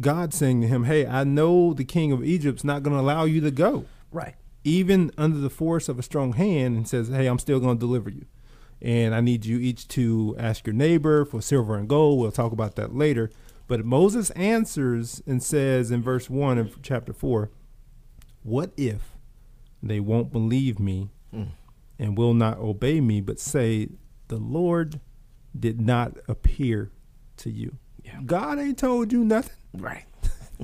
Speaker 2: God saying to him, Hey, I know the king of Egypt's not going to allow you to go,
Speaker 3: Right.
Speaker 2: even under the force of a strong hand, and says, Hey, I'm still going to deliver you. And I need you each to ask your neighbor for silver and gold. We'll talk about that later. But Moses answers and says in verse 1 of chapter 4 What if they won't believe me hmm. And will not obey me, but say, The Lord did not appear to you?
Speaker 3: Yeah.
Speaker 2: God ain't told you nothing,
Speaker 3: Right.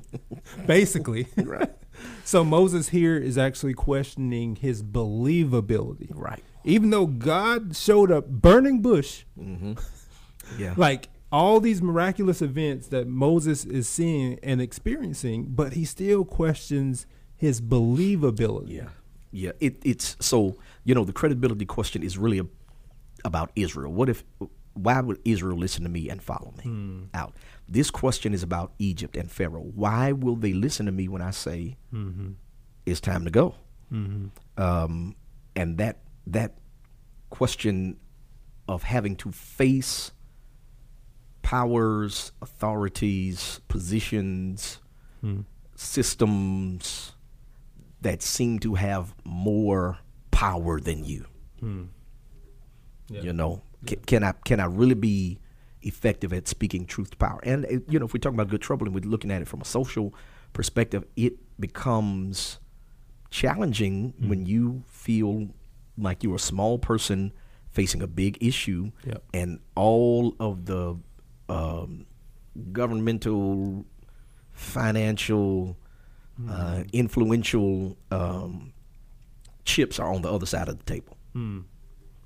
Speaker 3: [LAUGHS]
Speaker 2: basically.
Speaker 3: Right. [LAUGHS]
Speaker 2: so Moses here is actually questioning his believability.
Speaker 3: Right.
Speaker 2: Even though God showed up burning bush, mm-hmm. [LAUGHS]
Speaker 3: Yeah.
Speaker 2: like all these miraculous events that Moses is seeing and experiencing, but he still questions his believability.
Speaker 3: Yeah, yeah. It, it's so you know the credibility question is really a, about Israel. What if? Why would Israel listen to me and follow me hmm. out? This question is about Egypt and Pharaoh. Why will they listen to me when I say mm-hmm. it's time to go? Mm-hmm. Um, and that that question of having to face powers, authorities, positions, hmm. systems that seem to have more power than you. You know, can, can I can I really be effective at speaking truth to power? And uh, you know, if we're talking about good trouble and we're looking at it from a social perspective, it becomes challenging when you feel like you're a small person facing a big issue,
Speaker 2: Yep.
Speaker 3: and all of the um, governmental, financial, uh, influential um, chips are on the other side of the table.
Speaker 2: Mm.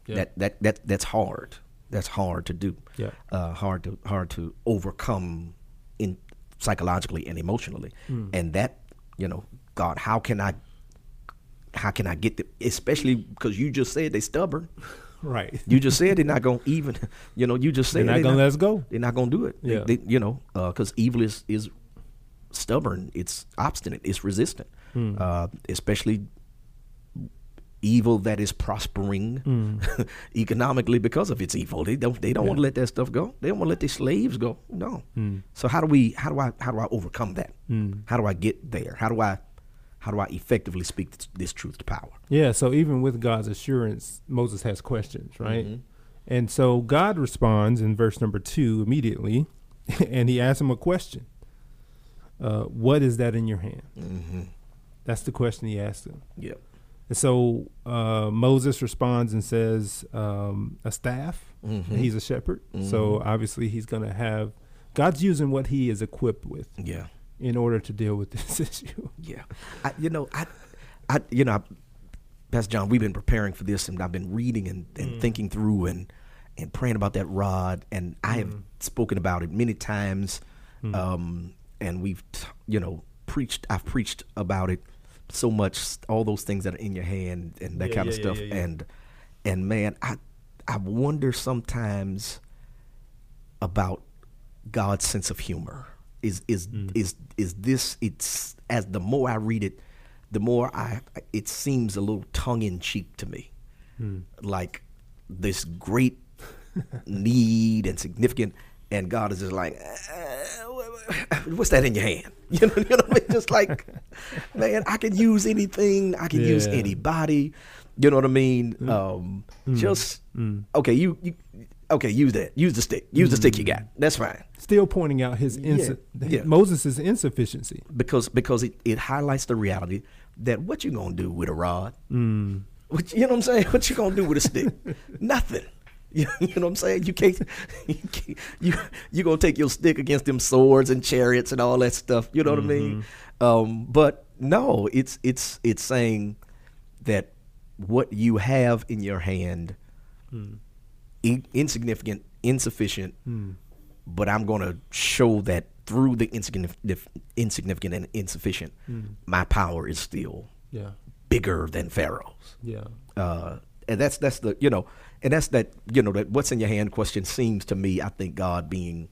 Speaker 2: Yeah.
Speaker 3: That that that that's hard. That's hard to do.
Speaker 2: Yeah.
Speaker 3: Uh, hard to hard to overcome in psychologically and emotionally.
Speaker 2: Hmm.
Speaker 3: And that, you know, God, how can I how can I get them especially because you just said they stubborn. [LAUGHS]
Speaker 2: Right.
Speaker 3: You just said they're not gonna even [LAUGHS] you know, you just said They're
Speaker 2: not
Speaker 3: they're
Speaker 2: gonna let us go.
Speaker 3: They're not gonna do it.
Speaker 2: Yeah.
Speaker 3: they- you know, because evil is is stubborn. It's obstinate. It's resistant.
Speaker 2: Hmm.
Speaker 3: Uh, especially evil that is prospering
Speaker 2: Hmm. [LAUGHS]
Speaker 3: economically because of its evil. They don't. They don't want to let that stuff go. They don't want to let their slaves go. No.
Speaker 2: Hmm.
Speaker 3: So how do we? How do I? How do I overcome that? How do I get there? How do I? How do I effectively speak this, this truth to power?
Speaker 2: Yeah, so even with God's assurance, Moses has questions, right?
Speaker 3: Mm-hmm.
Speaker 2: And so God responds in verse number two immediately, [LAUGHS] and he asks him a question. Uh, what is that in your hand?
Speaker 3: Mm-hmm.
Speaker 2: That's the question he asked him.
Speaker 3: Yep.
Speaker 2: And so uh, Moses responds and says, um, a staff.
Speaker 3: Mhm.
Speaker 2: He's a shepherd. So obviously he's going to have, God's using what he is equipped with
Speaker 3: Yeah.
Speaker 2: in order to deal with [LAUGHS] this issue.
Speaker 3: Yeah, I, you know, I, I, you know, Pastor John, we've been preparing for this, and I've been reading and, and thinking through and and praying about that rod, and I have spoken about it many times, um, and we've, t- you know, preached. I've preached about it so much, all those things that are in your hand and that
Speaker 2: Yeah,
Speaker 3: kind of
Speaker 2: yeah, yeah,
Speaker 3: stuff,
Speaker 2: yeah,
Speaker 3: and and man, I I wonder sometimes about God's sense of humor. Is is
Speaker 2: Mm.
Speaker 3: is is this? It's as the more I read it, the more I it seems a little tongue in cheek to me,
Speaker 2: Hmm.
Speaker 3: like this great [LAUGHS] need and significant, and God is just like, "Uh, what's that in your hand? [LAUGHS] You know, you know what I mean? Just like, [LAUGHS] man, I can use anything. I can use
Speaker 2: Yeah. Hmm.
Speaker 3: anybody. You know what I mean? Um, Just okay. You, you okay? Use that. Use the stick. Use the stick you got. That's fine.
Speaker 2: Still pointing out his insu-
Speaker 3: yeah.
Speaker 2: Moses' insufficiency.
Speaker 3: because because it, it highlights the reality that what you gonna do with a rod?
Speaker 2: Mm.
Speaker 3: What you know what I'm saying? [LAUGHS] What you gonna do with a stick? Nothing. You, [LAUGHS] you know what I'm saying? You can't. [LAUGHS] You can't, you you gonna take your stick against them swords and chariots and all that stuff. You know what I mean? Um, but no, it's it's it's saying that what you have in your hand, in, insignificant, insufficient, but I'm going to show that through the insignificant, insignificant and insufficient, my power is still
Speaker 2: Yeah.
Speaker 3: bigger than Pharaoh's.
Speaker 2: Yeah.
Speaker 3: Uh, and that's that's the you know, and that's that you know that what's in your hand question seems to me. I think God being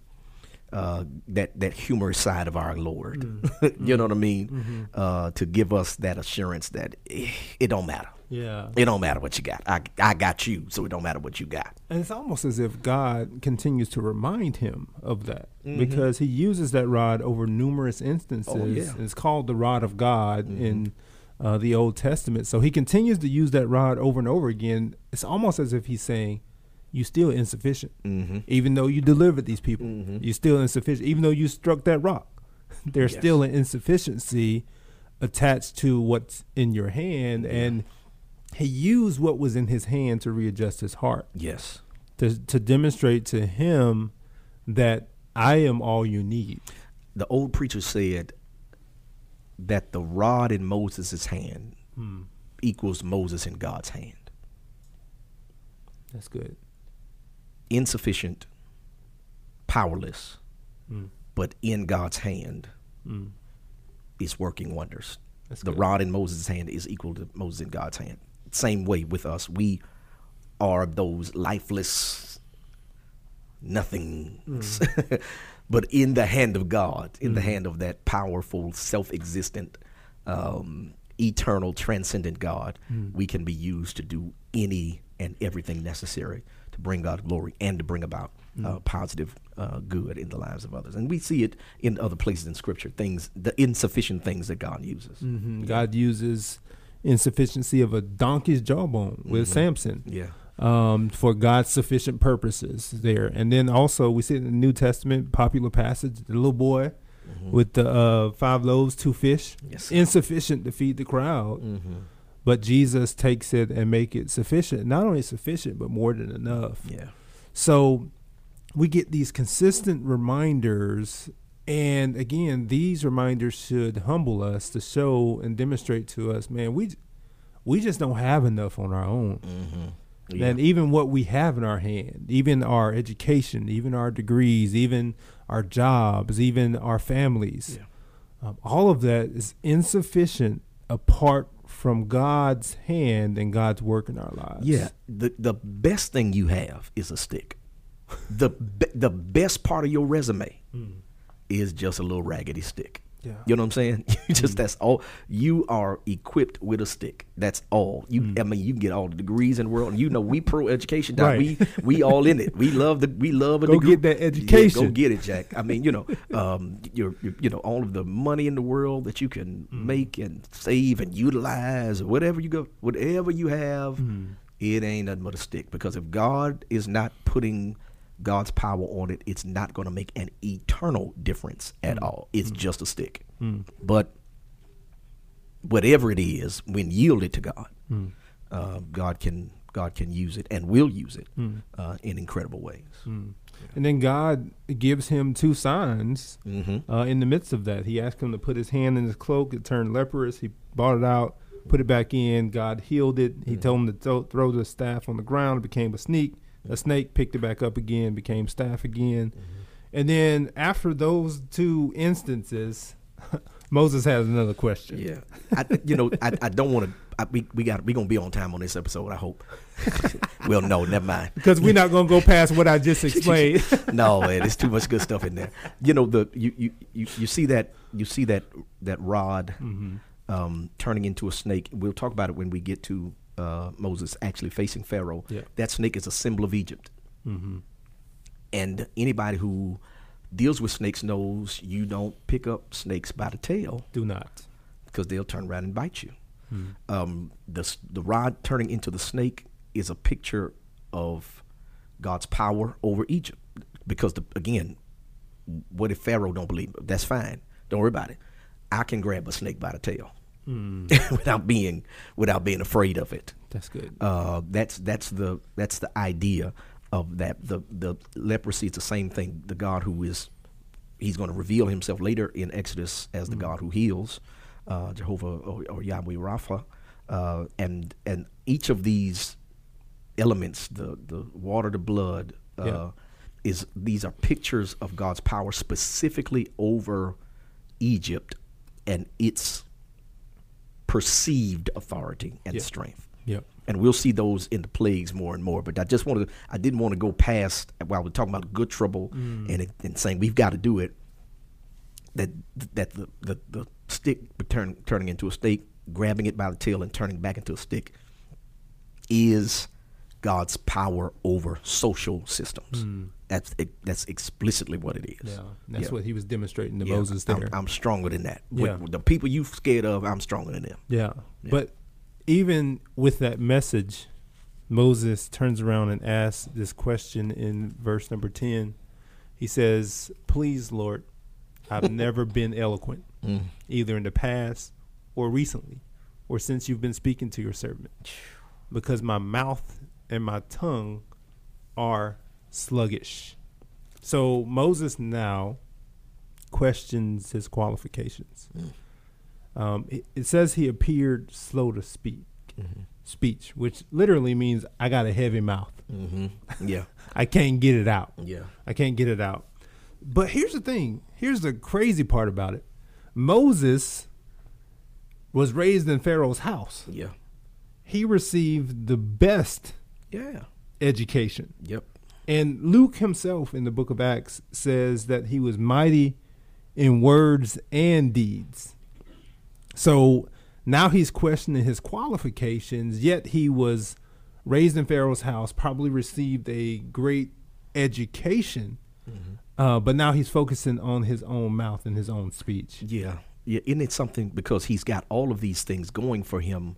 Speaker 3: uh, that that humorous side of our Lord, [LAUGHS] you know what I mean, uh, to give us that assurance that eh, it don't matter.
Speaker 2: Yeah.
Speaker 3: It don't matter what you got. I I got you, so it don't matter what you got.
Speaker 2: And it's almost as if God continues to remind him of that because he uses that rod over numerous instances.
Speaker 3: Mm-hmm. Oh, yeah. Mm-hmm.
Speaker 2: It's called the rod of God in uh, the Old Testament. So he continues to use that rod over and over again. It's almost as if he's saying, You still insufficient.
Speaker 3: Mm-hmm.
Speaker 2: Even though you delivered these people, you're still insufficient. Even though you struck that rock, [LAUGHS] there's
Speaker 3: Yes.
Speaker 2: still an insufficiency attached to what's in your hand. And he used what was in his hand to readjust his heart
Speaker 3: Yes.
Speaker 2: to to demonstrate to him that I am all you need.
Speaker 3: The old preacher said that the rod in Moses' hand equals Moses in God's hand.
Speaker 2: That's good.
Speaker 3: Insufficient, powerless,
Speaker 2: Mm.
Speaker 3: but in God's hand
Speaker 2: Mm.
Speaker 3: is working wonders.
Speaker 2: That's
Speaker 3: the
Speaker 2: good.
Speaker 3: rod in Moses' hand is equal to Moses in God's hand. Same way with us. We are those lifeless nothings.
Speaker 2: Mm. [LAUGHS]
Speaker 3: but in the hand of God, in the hand of that powerful, self existent, um, eternal, transcendent God,
Speaker 2: Mm.
Speaker 3: we can be used to do any and everything necessary to bring God glory and to bring about
Speaker 2: Mm.
Speaker 3: uh, positive uh, good in the lives of others. And we see it in other places in Scripture, things, the insufficient things that God uses.
Speaker 2: Mhm. God uses insufficiency of a donkey's jawbone with Samson
Speaker 3: Yeah.
Speaker 2: Um, for God's sufficient purposes there. And then also we see in the New Testament popular passage, the little boy with the uh, five loaves, two fish.
Speaker 3: Yes.
Speaker 2: Insufficient to feed the crowd.
Speaker 3: Mm-hmm.
Speaker 2: But Jesus takes it and make it sufficient. Not only sufficient, but more than enough.
Speaker 3: Yeah.
Speaker 2: So we get these consistent reminders. And again, these reminders should humble us to show and demonstrate to us, man, we we just don't have enough on our own.
Speaker 3: Mm-hmm.
Speaker 2: And even what we have in our hand, even our education, even our degrees, even our jobs, even our families,
Speaker 3: Yeah.
Speaker 2: um, all of that is insufficient apart from God's hand and God's work in our lives.
Speaker 3: Yeah, the the best thing you have is a stick. The be, [LAUGHS] the best part of your resume is just a little raggedy stick.
Speaker 2: Yeah.
Speaker 3: You know what I'm saying? [LAUGHS] You just mm-hmm. that's all. You are equipped with a stick. That's all. You, mm. I mean, you can get all the degrees in the world, and you know we pro education.
Speaker 2: Right.
Speaker 3: We we all in it. We love the we love a
Speaker 2: Go
Speaker 3: degree.
Speaker 2: get that
Speaker 3: Yeah,
Speaker 2: education.
Speaker 3: go get it, Jack. I mean, you know, um, you're, you're you know all of the money in the world that you can mm. make and save and utilize, or whatever you go, whatever you have, mm. it ain't nothing but a stick. Because if God is not putting God's power on it, it's not going to make an eternal difference at all. It's just a stick. But whatever it is, when yielded to God, uh, God can God can use it and will use it uh, in incredible ways.
Speaker 2: And then God gives him two signs
Speaker 3: Mm-hmm.
Speaker 2: uh, in the midst of that. He asked him to put his hand in his cloak. It turned leprous. He brought it out, put it back in. God healed it. He told him to throw, throw the staff on the ground. It became a snake. A snake picked it back up again, became staff again. And then after those two instances, [LAUGHS] Moses has another question.
Speaker 3: Yeah, I, you know, I, I don't want to. We we got we gonna be on time on this episode. I hope. [LAUGHS] well, no, never mind.
Speaker 2: Because we're not going to go past what I just explained. [LAUGHS]
Speaker 3: no, man, there's too much good stuff in there. You know, the you you, you, you see that you see that that rod um, turning into a snake. We'll talk about it when we get to uh, Moses actually facing Pharaoh.
Speaker 2: Yeah.
Speaker 3: That snake is a symbol of Egypt,
Speaker 2: hmm
Speaker 3: and anybody who deals with snakes knows you don't pick up snakes by the tail
Speaker 2: Do not.
Speaker 3: because they'll turn around and bite you. Um, the the rod turning into the snake is a picture of God's power over Egypt. Because the, again, what if Pharaoh don't believe? me? That's fine. Don't worry about it. I can grab a snake by the tail [LAUGHS] without being without being afraid of it.
Speaker 2: That's good.
Speaker 3: Uh, that's that's the that's the idea of that. The the leprosy is the same thing. The God who is he's going to reveal himself later in Exodus as the God who heals, uh, Jehovah or, or Yahweh Rapha, uh, and and each of these elements, the the water, the blood, uh,
Speaker 2: Yeah.
Speaker 3: is these are pictures of God's power specifically over Egypt and its perceived authority and
Speaker 2: Yeah.
Speaker 3: strength
Speaker 2: Yep.
Speaker 3: and we'll see those in the plagues more and more. But I just wanted, I didn't want to go past while we're talking about good trouble mm. and, it, and saying we've got to do it. That that the the, the stick turn, turning into a snake, grabbing it by the tail and turning back into a stick, is God's power over social systems. That's that's explicitly what it is.
Speaker 2: Yeah. That's
Speaker 3: Yeah.
Speaker 2: what he was demonstrating to
Speaker 3: Yeah,
Speaker 2: Moses
Speaker 3: I'm,
Speaker 2: there.
Speaker 3: I'm stronger than that.
Speaker 2: Yeah.
Speaker 3: With the people you scared of, I'm stronger than them.
Speaker 2: Yeah.
Speaker 3: Yeah.
Speaker 2: But even with that message, Moses turns around and asks this question in verse number 10. He says, Please, Lord, I've [LAUGHS] never been eloquent,
Speaker 3: Mm.
Speaker 2: either in the past or recently, or since you've been speaking to your servant, because my mouth and my tongue are sluggish. So Moses now questions his qualifications. Um, it, it says he appeared slow to speak, speech, which literally means I got a heavy mouth.
Speaker 3: hmm Yeah, [LAUGHS]
Speaker 2: I can't get it out.
Speaker 3: yeah.
Speaker 2: I can't get it out. But here's the thing. Here's the crazy part about it. Moses was raised in Pharaoh's house.
Speaker 3: Yeah.
Speaker 2: He received the best
Speaker 3: Yeah.
Speaker 2: education.
Speaker 3: Yep.
Speaker 2: And Luke himself in the book of Acts says that he was mighty in words and deeds. So now he's questioning his qualifications, yet he was raised in Pharaoh's house, probably received a great education, uh, but now he's focusing on his own mouth and his own speech.
Speaker 3: Yeah. Yeah. Isn't it something because he's got all of these things going for him,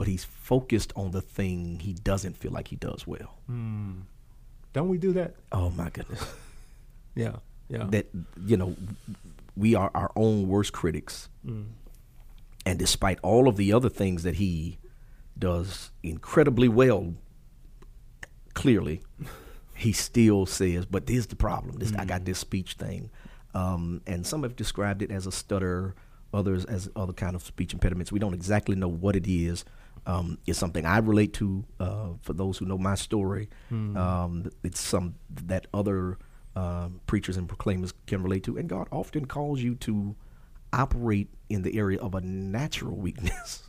Speaker 3: but he's focused on the thing he doesn't feel like he does well. Hmm.
Speaker 2: Don't we do that?
Speaker 3: Oh my goodness. [LAUGHS]
Speaker 2: Yeah. Yeah.
Speaker 3: That you know, we are our own worst critics. Hmm. And despite all of the other things that he does incredibly well, clearly, [LAUGHS] he still says, "But this is the problem. This I got hmm. this speech thing." Um, and some have described it as a stutter, others as other kind of speech impediments. We don't exactly know what it is. Um, it's something I relate to. Uh, for those who know my story, um, it's some that other um, preachers and proclaimers can relate to. And God often calls you to operate in the area of a natural [LAUGHS] weakness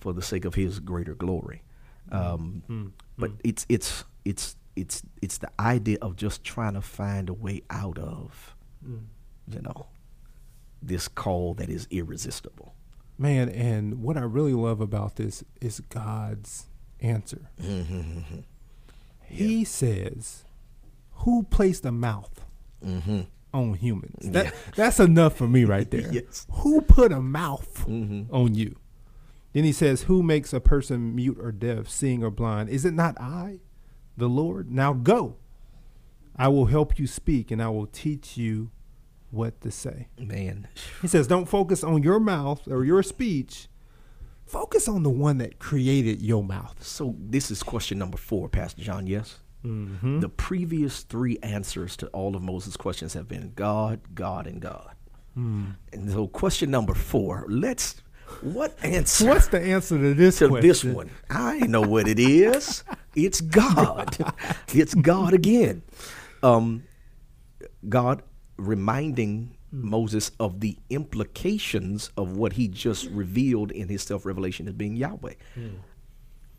Speaker 3: for the sake of His greater glory. Um, But it's it's it's it's it's the idea of just trying to find a way out of, you know, this call that is irresistible.
Speaker 2: Man, and what I really love about this is God's answer. Mm-hmm. He says, Who placed a mouth mm-hmm. on humans? That, That's enough for me right there. [LAUGHS]
Speaker 3: Yes.
Speaker 2: Who put a mouth mm-hmm. on you? Then he says, Who makes a person mute or deaf, seeing or blind? Is it not I, the Lord? Now go. I will help you speak, and I will teach you what to say.
Speaker 3: Man,
Speaker 2: He says, don't focus on your mouth or your speech. Focus on the one that created your mouth.
Speaker 3: So this is question number four, Pastor John. Yes.
Speaker 2: Mm-hmm.
Speaker 3: The previous three answers to all of Moses' questions have been God, God, and God.
Speaker 2: Hmm.
Speaker 3: And so question number four. Let's what answer
Speaker 2: What's the answer to this
Speaker 3: to
Speaker 2: question?
Speaker 3: this one? I know what it is. It's God. [LAUGHS] it's God again. Um, God reminding mm. Moses of the implications of what he just revealed in his self revelation as being Yahweh. Mm.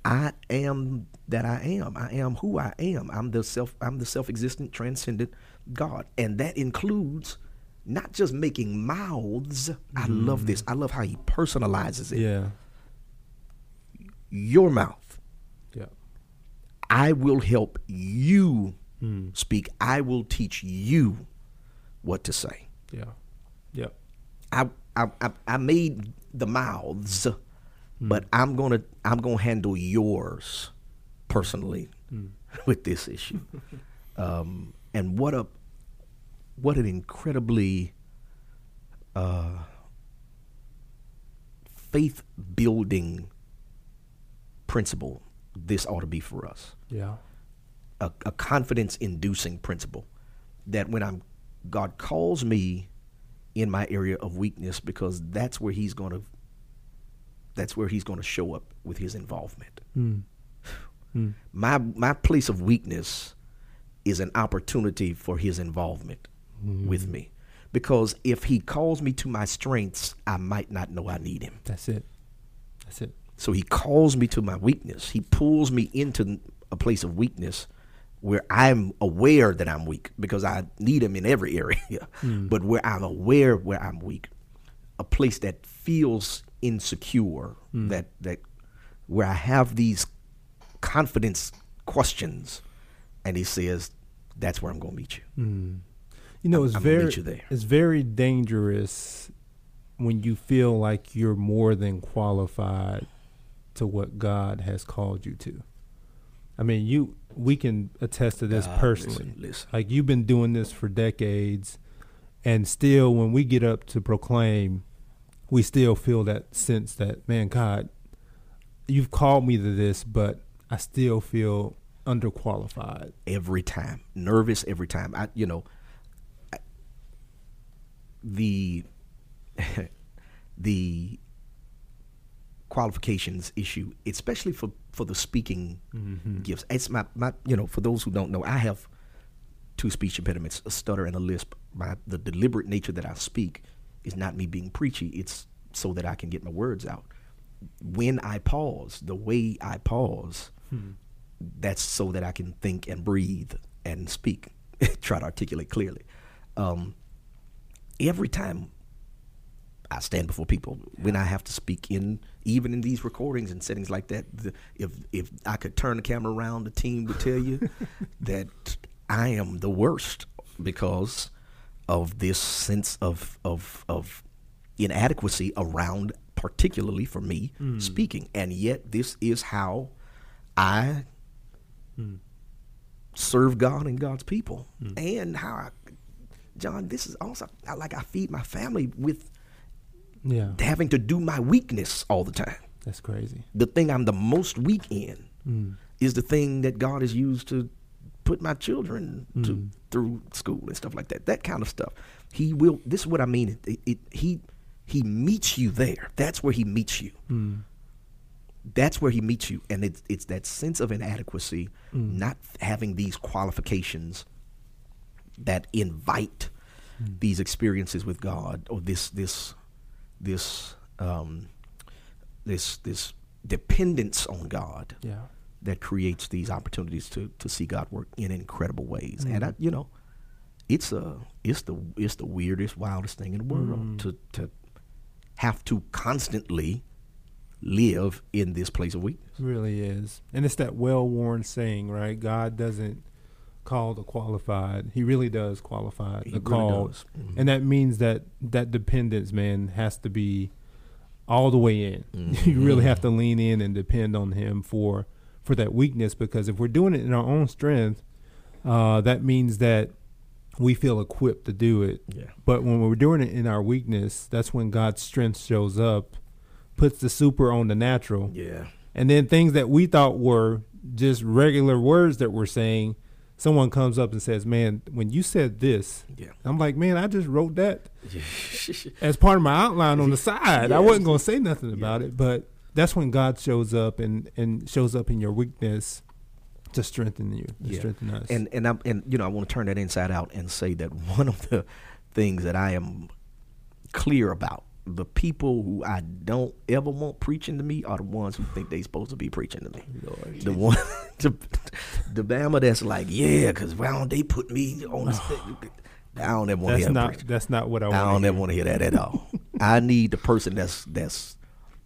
Speaker 3: I am that I am. I am who I am. I'm the self I'm the self-existent transcendent God. And that includes not just making mouths. I love mm. this. I love how he personalizes it.
Speaker 2: Yeah.
Speaker 3: Your mouth.
Speaker 2: Yeah.
Speaker 3: I will help you
Speaker 2: Hmm.
Speaker 3: speak. I will teach you what to say.
Speaker 2: Yeah. Yeah.
Speaker 3: I I I, I made the mouths, but I'm gonna I'm gonna handle yours personally [LAUGHS] with this issue. [LAUGHS] um, and what a what an incredibly uh, faith building principle this ought to be for us
Speaker 2: Yeah.
Speaker 3: a, a confidence inducing principle that when I'm God calls me in my area of weakness because that's where he's going to that's where he's going to show up with his involvement. Hmm. Hmm. My my place of weakness is an opportunity for his involvement hmm. with me. Because if he calls me to my strengths, I might not know I need him.
Speaker 2: That's it. That's it.
Speaker 3: So he calls me to my weakness. He pulls me into a place of weakness where I'm aware that I'm weak because I need him in every [LAUGHS] area. Mm. But where I'm aware where I'm weak, a place that feels insecure, mm. that that where I have these confidence questions, and he says, "That's where I'm going to meet you." Mm.
Speaker 2: You know, it's
Speaker 3: I'm
Speaker 2: very
Speaker 3: meet you there.
Speaker 2: it's very dangerous when you feel like you're more than qualified to what God has called you to. I mean, you we can attest to this
Speaker 3: Ah,
Speaker 2: personally.
Speaker 3: listen, listen.
Speaker 2: Like you've been doing this for decades and still when we get up to proclaim, we still feel that sense that man God, you've called me to this, but I still feel underqualified.
Speaker 3: every time, nervous every time. I, you know, I, the [LAUGHS] the qualifications issue, especially for for the speaking gifts. It's my my you know for those who don't know, I have two speech impediments: a stutter and a lisp. My the deliberate nature that I speak is not me being preachy. It's so that I can get my words out. When I pause, the way I pause, that's so that I can think and breathe and speak, [LAUGHS] try to articulate clearly. Um, every time I stand before people, when I have to speak in, even in these recordings and settings like that, the, if if I could turn the camera around, the team would tell you [LAUGHS] that I am the worst because of this sense of of of inadequacy around, particularly for me hmm. speaking, and yet this is how I hmm. serve God and God's people, hmm. and how I John, this is also like I feed my family with
Speaker 2: Yeah.
Speaker 3: having to do my weakness all the time.
Speaker 2: That's crazy.
Speaker 3: The thing I'm the most weak in
Speaker 2: Mm.
Speaker 3: is the thing that God has used to put my children to
Speaker 2: Mm.
Speaker 3: through school and stuff like that. That kind of stuff. He will. This is what I mean. It, it, he he meets you there. That's where he meets you.
Speaker 2: Mm.
Speaker 3: That's where he meets you, and it's it's that sense of inadequacy,
Speaker 2: Mm.
Speaker 3: not having these qualifications that invite these experiences with God or this this this um, this this dependence on God
Speaker 2: Yeah.
Speaker 3: that creates these opportunities to to see God work in incredible ways. And I, you know, it's a it's the it's the weirdest, wildest thing in the world to to have to constantly live in this place of weakness.
Speaker 2: really is. And it's that well worn saying, right? God doesn't call a qualified. He really does qualify
Speaker 3: He
Speaker 2: the
Speaker 3: really. Mhm.
Speaker 2: And that means that that dependence, man, has to be all the way in. [LAUGHS] you really have to lean in and depend on him for for that weakness because if we're doing it in our own strength, uh, that means that we feel equipped to do it.
Speaker 3: Yeah.
Speaker 2: But when we're doing it in our weakness, that's when God's strength shows up, puts the super on the natural.
Speaker 3: Yeah.
Speaker 2: And then things that we thought were just regular words that we're saying, someone comes up and says, Man, when you said this,
Speaker 3: Yeah.
Speaker 2: I'm like, Man, I just wrote that as part of my outline on the [LAUGHS] side. I wasn't going to say nothing about it. But that's when God shows up and, and shows up in your weakness to strengthen you, to
Speaker 3: Yeah.
Speaker 2: strengthen us.
Speaker 3: And and I and you know I want to turn that inside out and say that one of the things that I am clear about the people who I don't ever want preaching to me are the ones who think they supposed to be preaching to me. The one, [LAUGHS] the, the Bama that's like, yeah, because why don't they put me on the? [SIGHS] I don't ever want to hear
Speaker 2: not
Speaker 3: preaching.
Speaker 2: that's not what I want I
Speaker 3: don't ever want to hear that at all. I need the person that's that's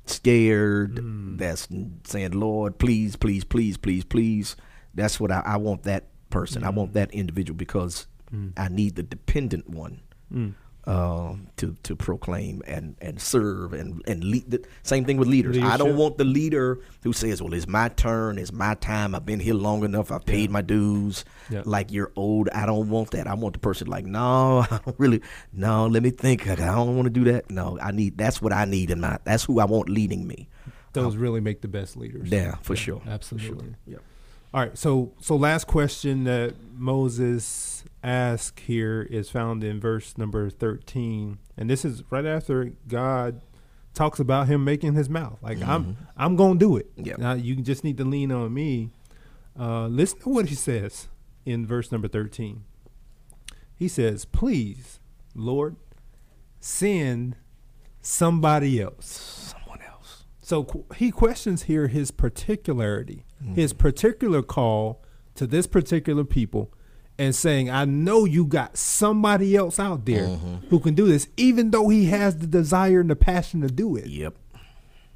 Speaker 3: scared,
Speaker 2: Mm.
Speaker 3: that's saying, "Lord, please, please, please, please, please." That's what I, I want. That person, I
Speaker 2: Mm.
Speaker 3: want that individual because I need the dependent one
Speaker 2: Mm.
Speaker 3: Um, to to proclaim and and serve and and lead. The, same thing with leaders. I don't want the leader who says, "Well, it's my turn. It's my time. I've been here long enough. I've paid my dues."
Speaker 2: Yeah.
Speaker 3: Like you're old. I don't want that. I want the person like, "No, [LAUGHS] I don't really. No, let me think. I don't want to do that. No, I need. That's what I need in my. That's who I want leading me.
Speaker 2: Those really make the best leaders.
Speaker 3: Yeah, for sure.
Speaker 2: Absolutely.
Speaker 3: Yep.
Speaker 2: All right, so so last question that Moses asked here is found in verse number thirteen, and this is right after God talks about him making his mouth. Like I'm I'm gonna do it.
Speaker 3: Yep.
Speaker 2: Now you just need to lean on me. Uh, listen to what he says in verse number thirteen. He says, "Please, Lord, send somebody else."
Speaker 3: Someone else.
Speaker 2: So qu- he questions here his particularity, his particular call to this particular people, and saying, I know you got somebody else out there mm-hmm. who can do this, even though he has the desire and the passion to do it.
Speaker 3: Yep.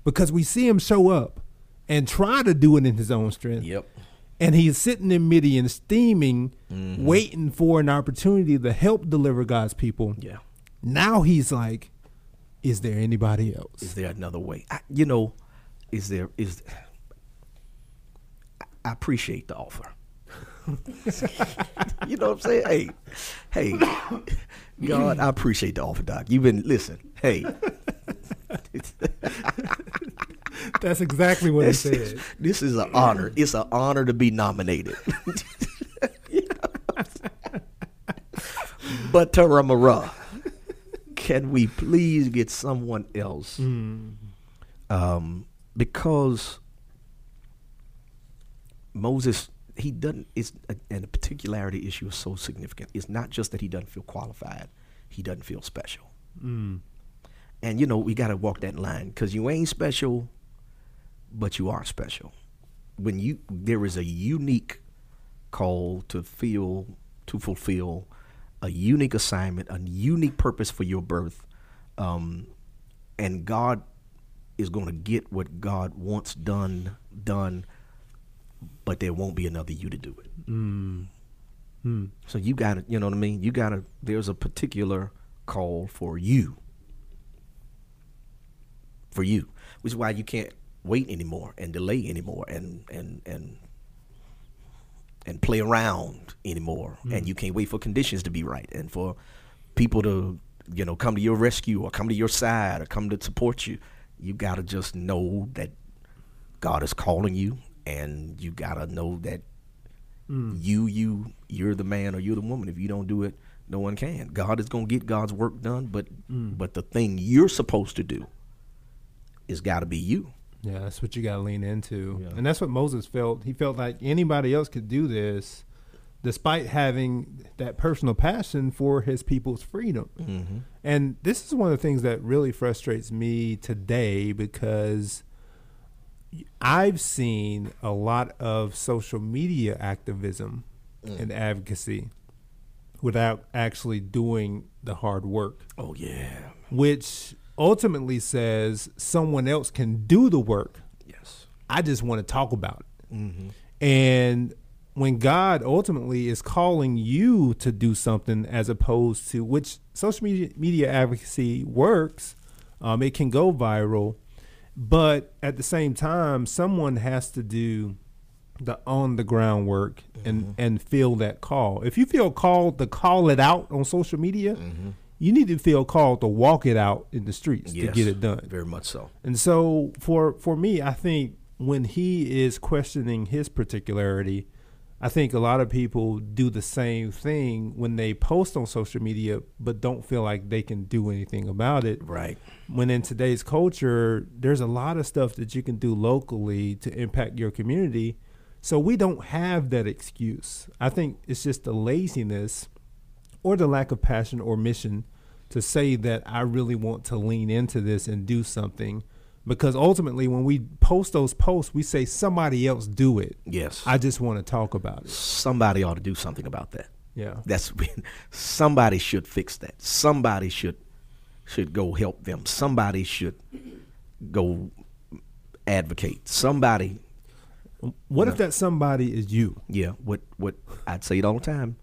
Speaker 2: Because we see him show up and try to do it in his own strength.
Speaker 3: Yep.
Speaker 2: And he's sitting in Midian, steaming, mm-hmm. waiting for an opportunity to help deliver God's people.
Speaker 3: Yeah.
Speaker 2: Now he's like, Is there anybody else?
Speaker 3: Is there another way? I, you know, is there is? I appreciate the offer. [LAUGHS] you know what I'm saying? Hey, hey, God, I appreciate the offer, Doc. You've been listen. Hey,
Speaker 2: That's exactly what he said.
Speaker 3: this is an honor. It's an honor to be nominated. [LAUGHS] but Taramara, can we please get someone else? Um, because Moses, he doesn't. It's and the particularity issue is so significant. It's not just that he doesn't feel qualified; he doesn't feel special.
Speaker 2: Mm.
Speaker 3: And you know, we got to walk that line because you ain't special, but you are special. When you there is a unique call to feel to fulfill a unique assignment, a unique purpose for your birth, um, and God is going to get what God wants done done, but there won't be another you to do it.
Speaker 2: Mm. Mm.
Speaker 3: So you got to, you know what I mean? You got to, there's a particular call for you. For you. Which is why you can't wait anymore and delay anymore and, and, and, and play around anymore. And you can't wait for conditions to be right and for, people to you know come to your rescue or come to your side or come to support you. You got to just know that God is calling you, and you got to know that you you you're the man or you're the woman. If you don't do it, no one can. God is gonna get God's work done, but but the thing you're supposed to do is got to be you.
Speaker 2: Yeah, that's what you got to lean into.
Speaker 3: Yeah.
Speaker 2: And that's what Moses felt. He felt like anybody else could do this despite having that personal passion for his people's freedom.
Speaker 3: Mm-hmm.
Speaker 2: And this is one of the things that really frustrates me today because I've seen a lot of social media activism and advocacy without actually doing the hard work
Speaker 3: Oh yeah,
Speaker 2: which ultimately says someone else can do the work.
Speaker 3: yes.
Speaker 2: I just want to talk about it.
Speaker 3: Mm-hmm.
Speaker 2: And when God ultimately is calling you to do something, as opposed to which social media, media advocacy works, um, it can go viral, but at the same time, someone has to do the on the ground work and mm-hmm. and feel that call. If you feel called to call it out on social media, mm-hmm. you need to feel called to walk it out in the streets to get it done.
Speaker 3: Very much so.
Speaker 2: And so for for me, I think when he is questioning his particularity, I think a lot of people do the same thing when they post on social media but don't feel like they can do anything about it.
Speaker 3: Right.
Speaker 2: When in today's culture, there's a lot of stuff that you can do locally to impact your community. So we don't have that excuse. I think it's just the laziness or the lack of passion or mission to say that I really want to lean into this and do something. Because ultimately, when we post those posts, we say somebody else do it.
Speaker 3: Yes.
Speaker 2: I just want to talk about it.
Speaker 3: Somebody ought to do something about that.
Speaker 2: Yeah.
Speaker 3: That's somebody should fix that. Somebody should should go help them. Somebody should go advocate. Somebody,
Speaker 2: What if that somebody is you?
Speaker 3: yeah. What what I'd say it all the time.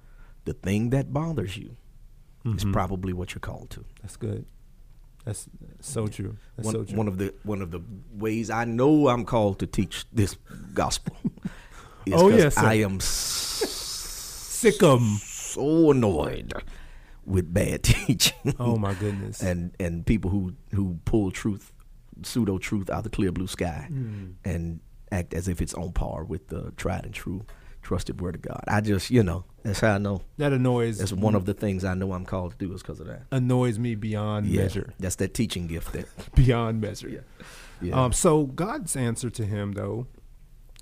Speaker 3: The thing that bothers you is
Speaker 2: Mhm.
Speaker 3: probably what you're called to.
Speaker 2: That's good. That's so true. That's
Speaker 3: One,
Speaker 2: so true.
Speaker 3: one of the one of the ways I know I'm called to teach this gospel. [LAUGHS] is
Speaker 2: Oh, yes, sir.
Speaker 3: I am s-
Speaker 2: Sick 'em.
Speaker 3: so annoyed with bad [LAUGHS] teaching.
Speaker 2: Oh my goodness.
Speaker 3: and and people who who pull truth, pseudo truth out of the clear blue sky,
Speaker 2: Mm.
Speaker 3: and act as if it's on par with the tried and true, trusted word of God. I just you know that's how I know.
Speaker 2: that annoys.
Speaker 3: That's one of the things I know I'm called to do is because of that.
Speaker 2: annoys me beyond
Speaker 3: Yeah,
Speaker 2: measure.
Speaker 3: that's that teaching gift. That [LAUGHS]
Speaker 2: Beyond measure.
Speaker 3: yeah.
Speaker 2: Um, so God's answer to him, though,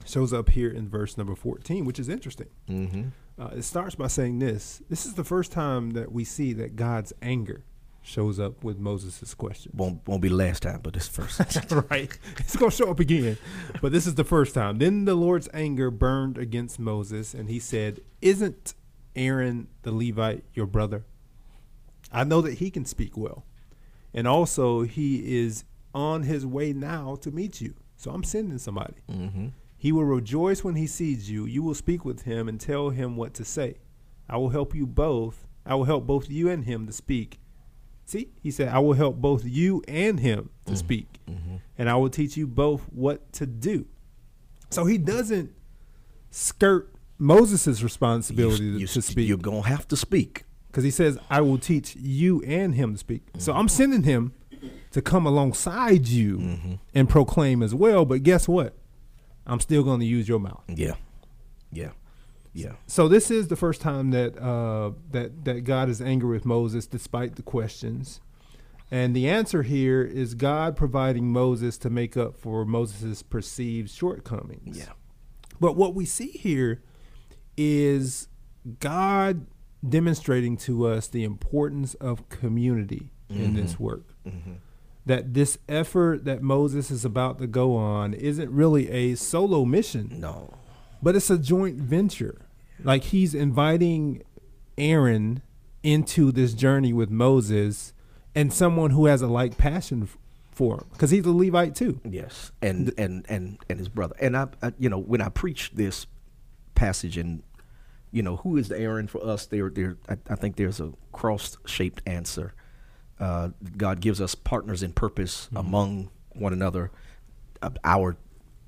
Speaker 2: shows up here in verse number 14, which is interesting.
Speaker 3: mm-hmm.
Speaker 2: Uh, it starts by saying this This is the first time that we see that God's anger shows up with Moses' question.
Speaker 3: Won't won't be last time, but this first. [LAUGHS]
Speaker 2: right. It's going to show up again. But this is the first time. Then the Lord's anger burned against Moses, and he said, Isn't Aaron the Levite your brother? I know that he can speak well. And also, he is on his way now to meet you. So I'm sending somebody.
Speaker 3: mm-hmm.
Speaker 2: He will rejoice when he sees you. You will speak with him and tell him what to say. I will help you both. I will help both you and him to speak. See, he said, I will help both you and him to mm-hmm. speak, mm-hmm. and I will teach you both what to do. So he doesn't skirt Moses' responsibility
Speaker 3: You,
Speaker 2: to,
Speaker 3: you,
Speaker 2: to speak
Speaker 3: you're gonna have to speak.
Speaker 2: because he says, I will teach you and him to speak. So I'm mm-hmm. sending him to come alongside you and proclaim as well. But guess what? I'm still going to use your mouth.
Speaker 3: Yeah, yeah, yeah.
Speaker 2: So this is the first time that uh, that that God is angry with Moses, despite the questions. And the answer here is God providing Moses to make up for Moses' perceived shortcomings.
Speaker 3: Yeah.
Speaker 2: But what we see here is God demonstrating to us the importance of community in this work. That this effort that Moses is about to go on isn't really a solo mission,
Speaker 3: No.
Speaker 2: But it's a joint venture. Like he's inviting Aaron into this journey with Moses and someone who has a like passion f- for him because he's a Levite too.
Speaker 3: Yes, and and and and his brother. And I, I, you know, when I preach this passage, and you know, who is the Aaron for us? There, there. I, I think there's a cross-shaped answer. Uh, God gives us partners in purpose among one another. Uh, our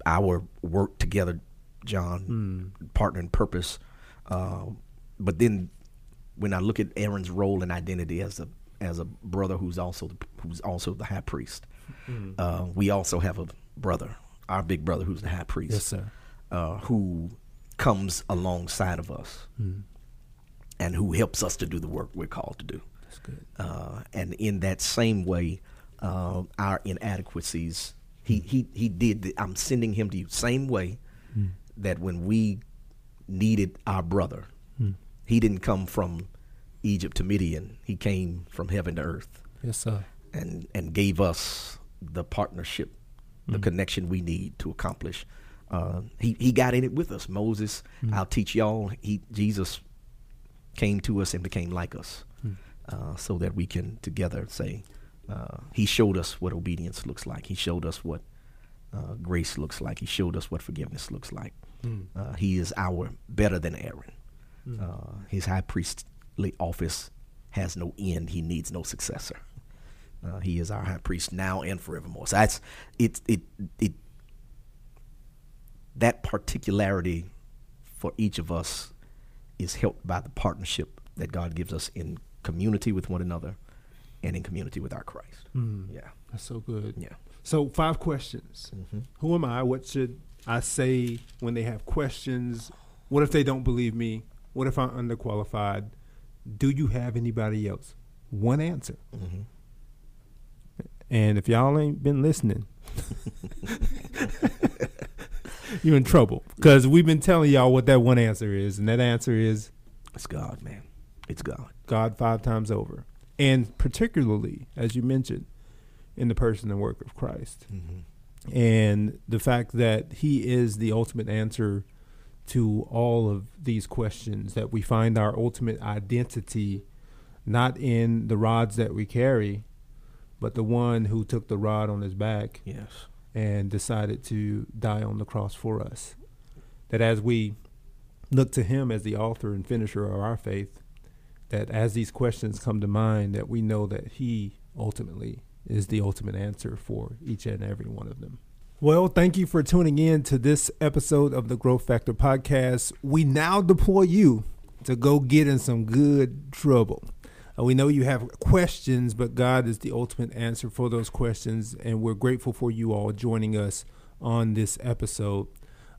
Speaker 3: our work together, John, partner in purpose. Uh, but then when I look at Aaron's role and identity as a as a brother who's also the, who's also the high priest, mm-hmm. uh, we also have a brother, our big brother, who's the high priest.
Speaker 2: Yes, sir.
Speaker 3: Uh, who comes alongside of us mm-hmm. and who helps us to do the work we're called to do.
Speaker 2: That's good.
Speaker 3: Uh, and in that same way, uh, our inadequacies, he, he, he did, the, I'm sending him to you, same way mm. That when we needed our brother, mm. he didn't come from Egypt to Midian, he came from heaven to earth.
Speaker 2: Yes, sir.
Speaker 3: And, and gave us the partnership, the mm. connection we need to accomplish. Uh, he, he got in it with us. Moses, mm. I'll teach y'all. He, Jesus came to us and became like us mm. uh, so that we can together say, uh, He showed us what obedience looks like. He showed us what uh, grace looks like. He showed us what forgiveness looks like. Mm. he is our better than Aaron. Hmm. Uh, his high priestly office has no end. He needs no successor. Uh, he is our high priest now and forevermore. So that's it. It it that particularity for each of us is helped by the partnership that God gives us in community with one another and in community with our Christ.
Speaker 2: Mm, yeah, that's so good.
Speaker 3: Yeah.
Speaker 2: So five questions. Mm-hmm. Who am I? What should I say when they have questions? What if they don't believe me? What if I'm underqualified? Do you have anybody else? One answer. Mm-hmm. And if y'all ain't been listening, you're in trouble [LAUGHS] because we've been telling y'all what that one answer is, and that answer is
Speaker 3: it's God, man. It's God.
Speaker 2: God five times over, and particularly as you mentioned, in the person and work of Christ, mm-hmm. and the fact that He is the ultimate answer to all of these questions. That we find our ultimate identity not in the rods that we carry, but the one who took the rod on his back.
Speaker 3: Yes
Speaker 2: and decided to die on the cross for us. That as we look to him as the author and finisher of our faith, that as these questions come to mind, that we know that he ultimately is the ultimate answer for each and every one of them. Well, thank you for tuning in to this episode of the Growth Factor podcast. We now deploy you to go get in some good trouble. Uh, we know you have questions, but God is the ultimate answer for those questions, and we're grateful for you all joining us on this episode.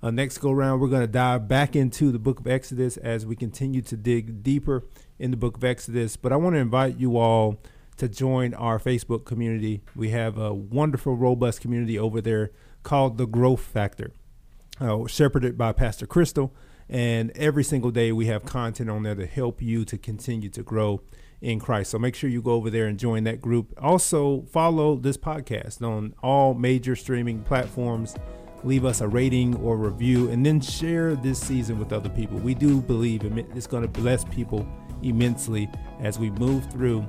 Speaker 2: Uh, next go round, we're going to dive back into the book of Exodus as we continue to dig deeper in the book of Exodus. But I want to invite you all to join our Facebook community. We have a wonderful, robust community over there called The Growth Factor, uh, shepherded by Pastor Crystal. And every single day, we have content on there to help you to continue to grow in Christ. So make sure you go over there and join that group. Also, follow this podcast on all major streaming platforms. Leave us a rating or review, and then share this season with other people. We do believe it's going to bless people immensely as we move through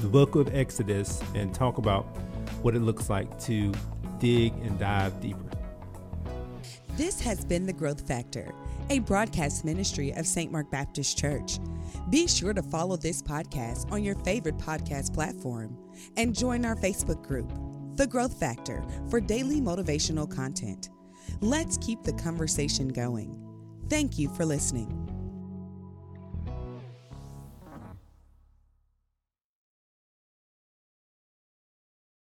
Speaker 2: the book of Exodus and talk about what it looks like to dig and dive deeper.
Speaker 1: This has been The Growth Factor, a broadcast ministry of St. Mark Baptist Church. Be sure to follow this podcast on your favorite podcast platform and join our Facebook group, The Growth Factor, for daily motivational content. Let's keep the conversation going. Thank you for listening.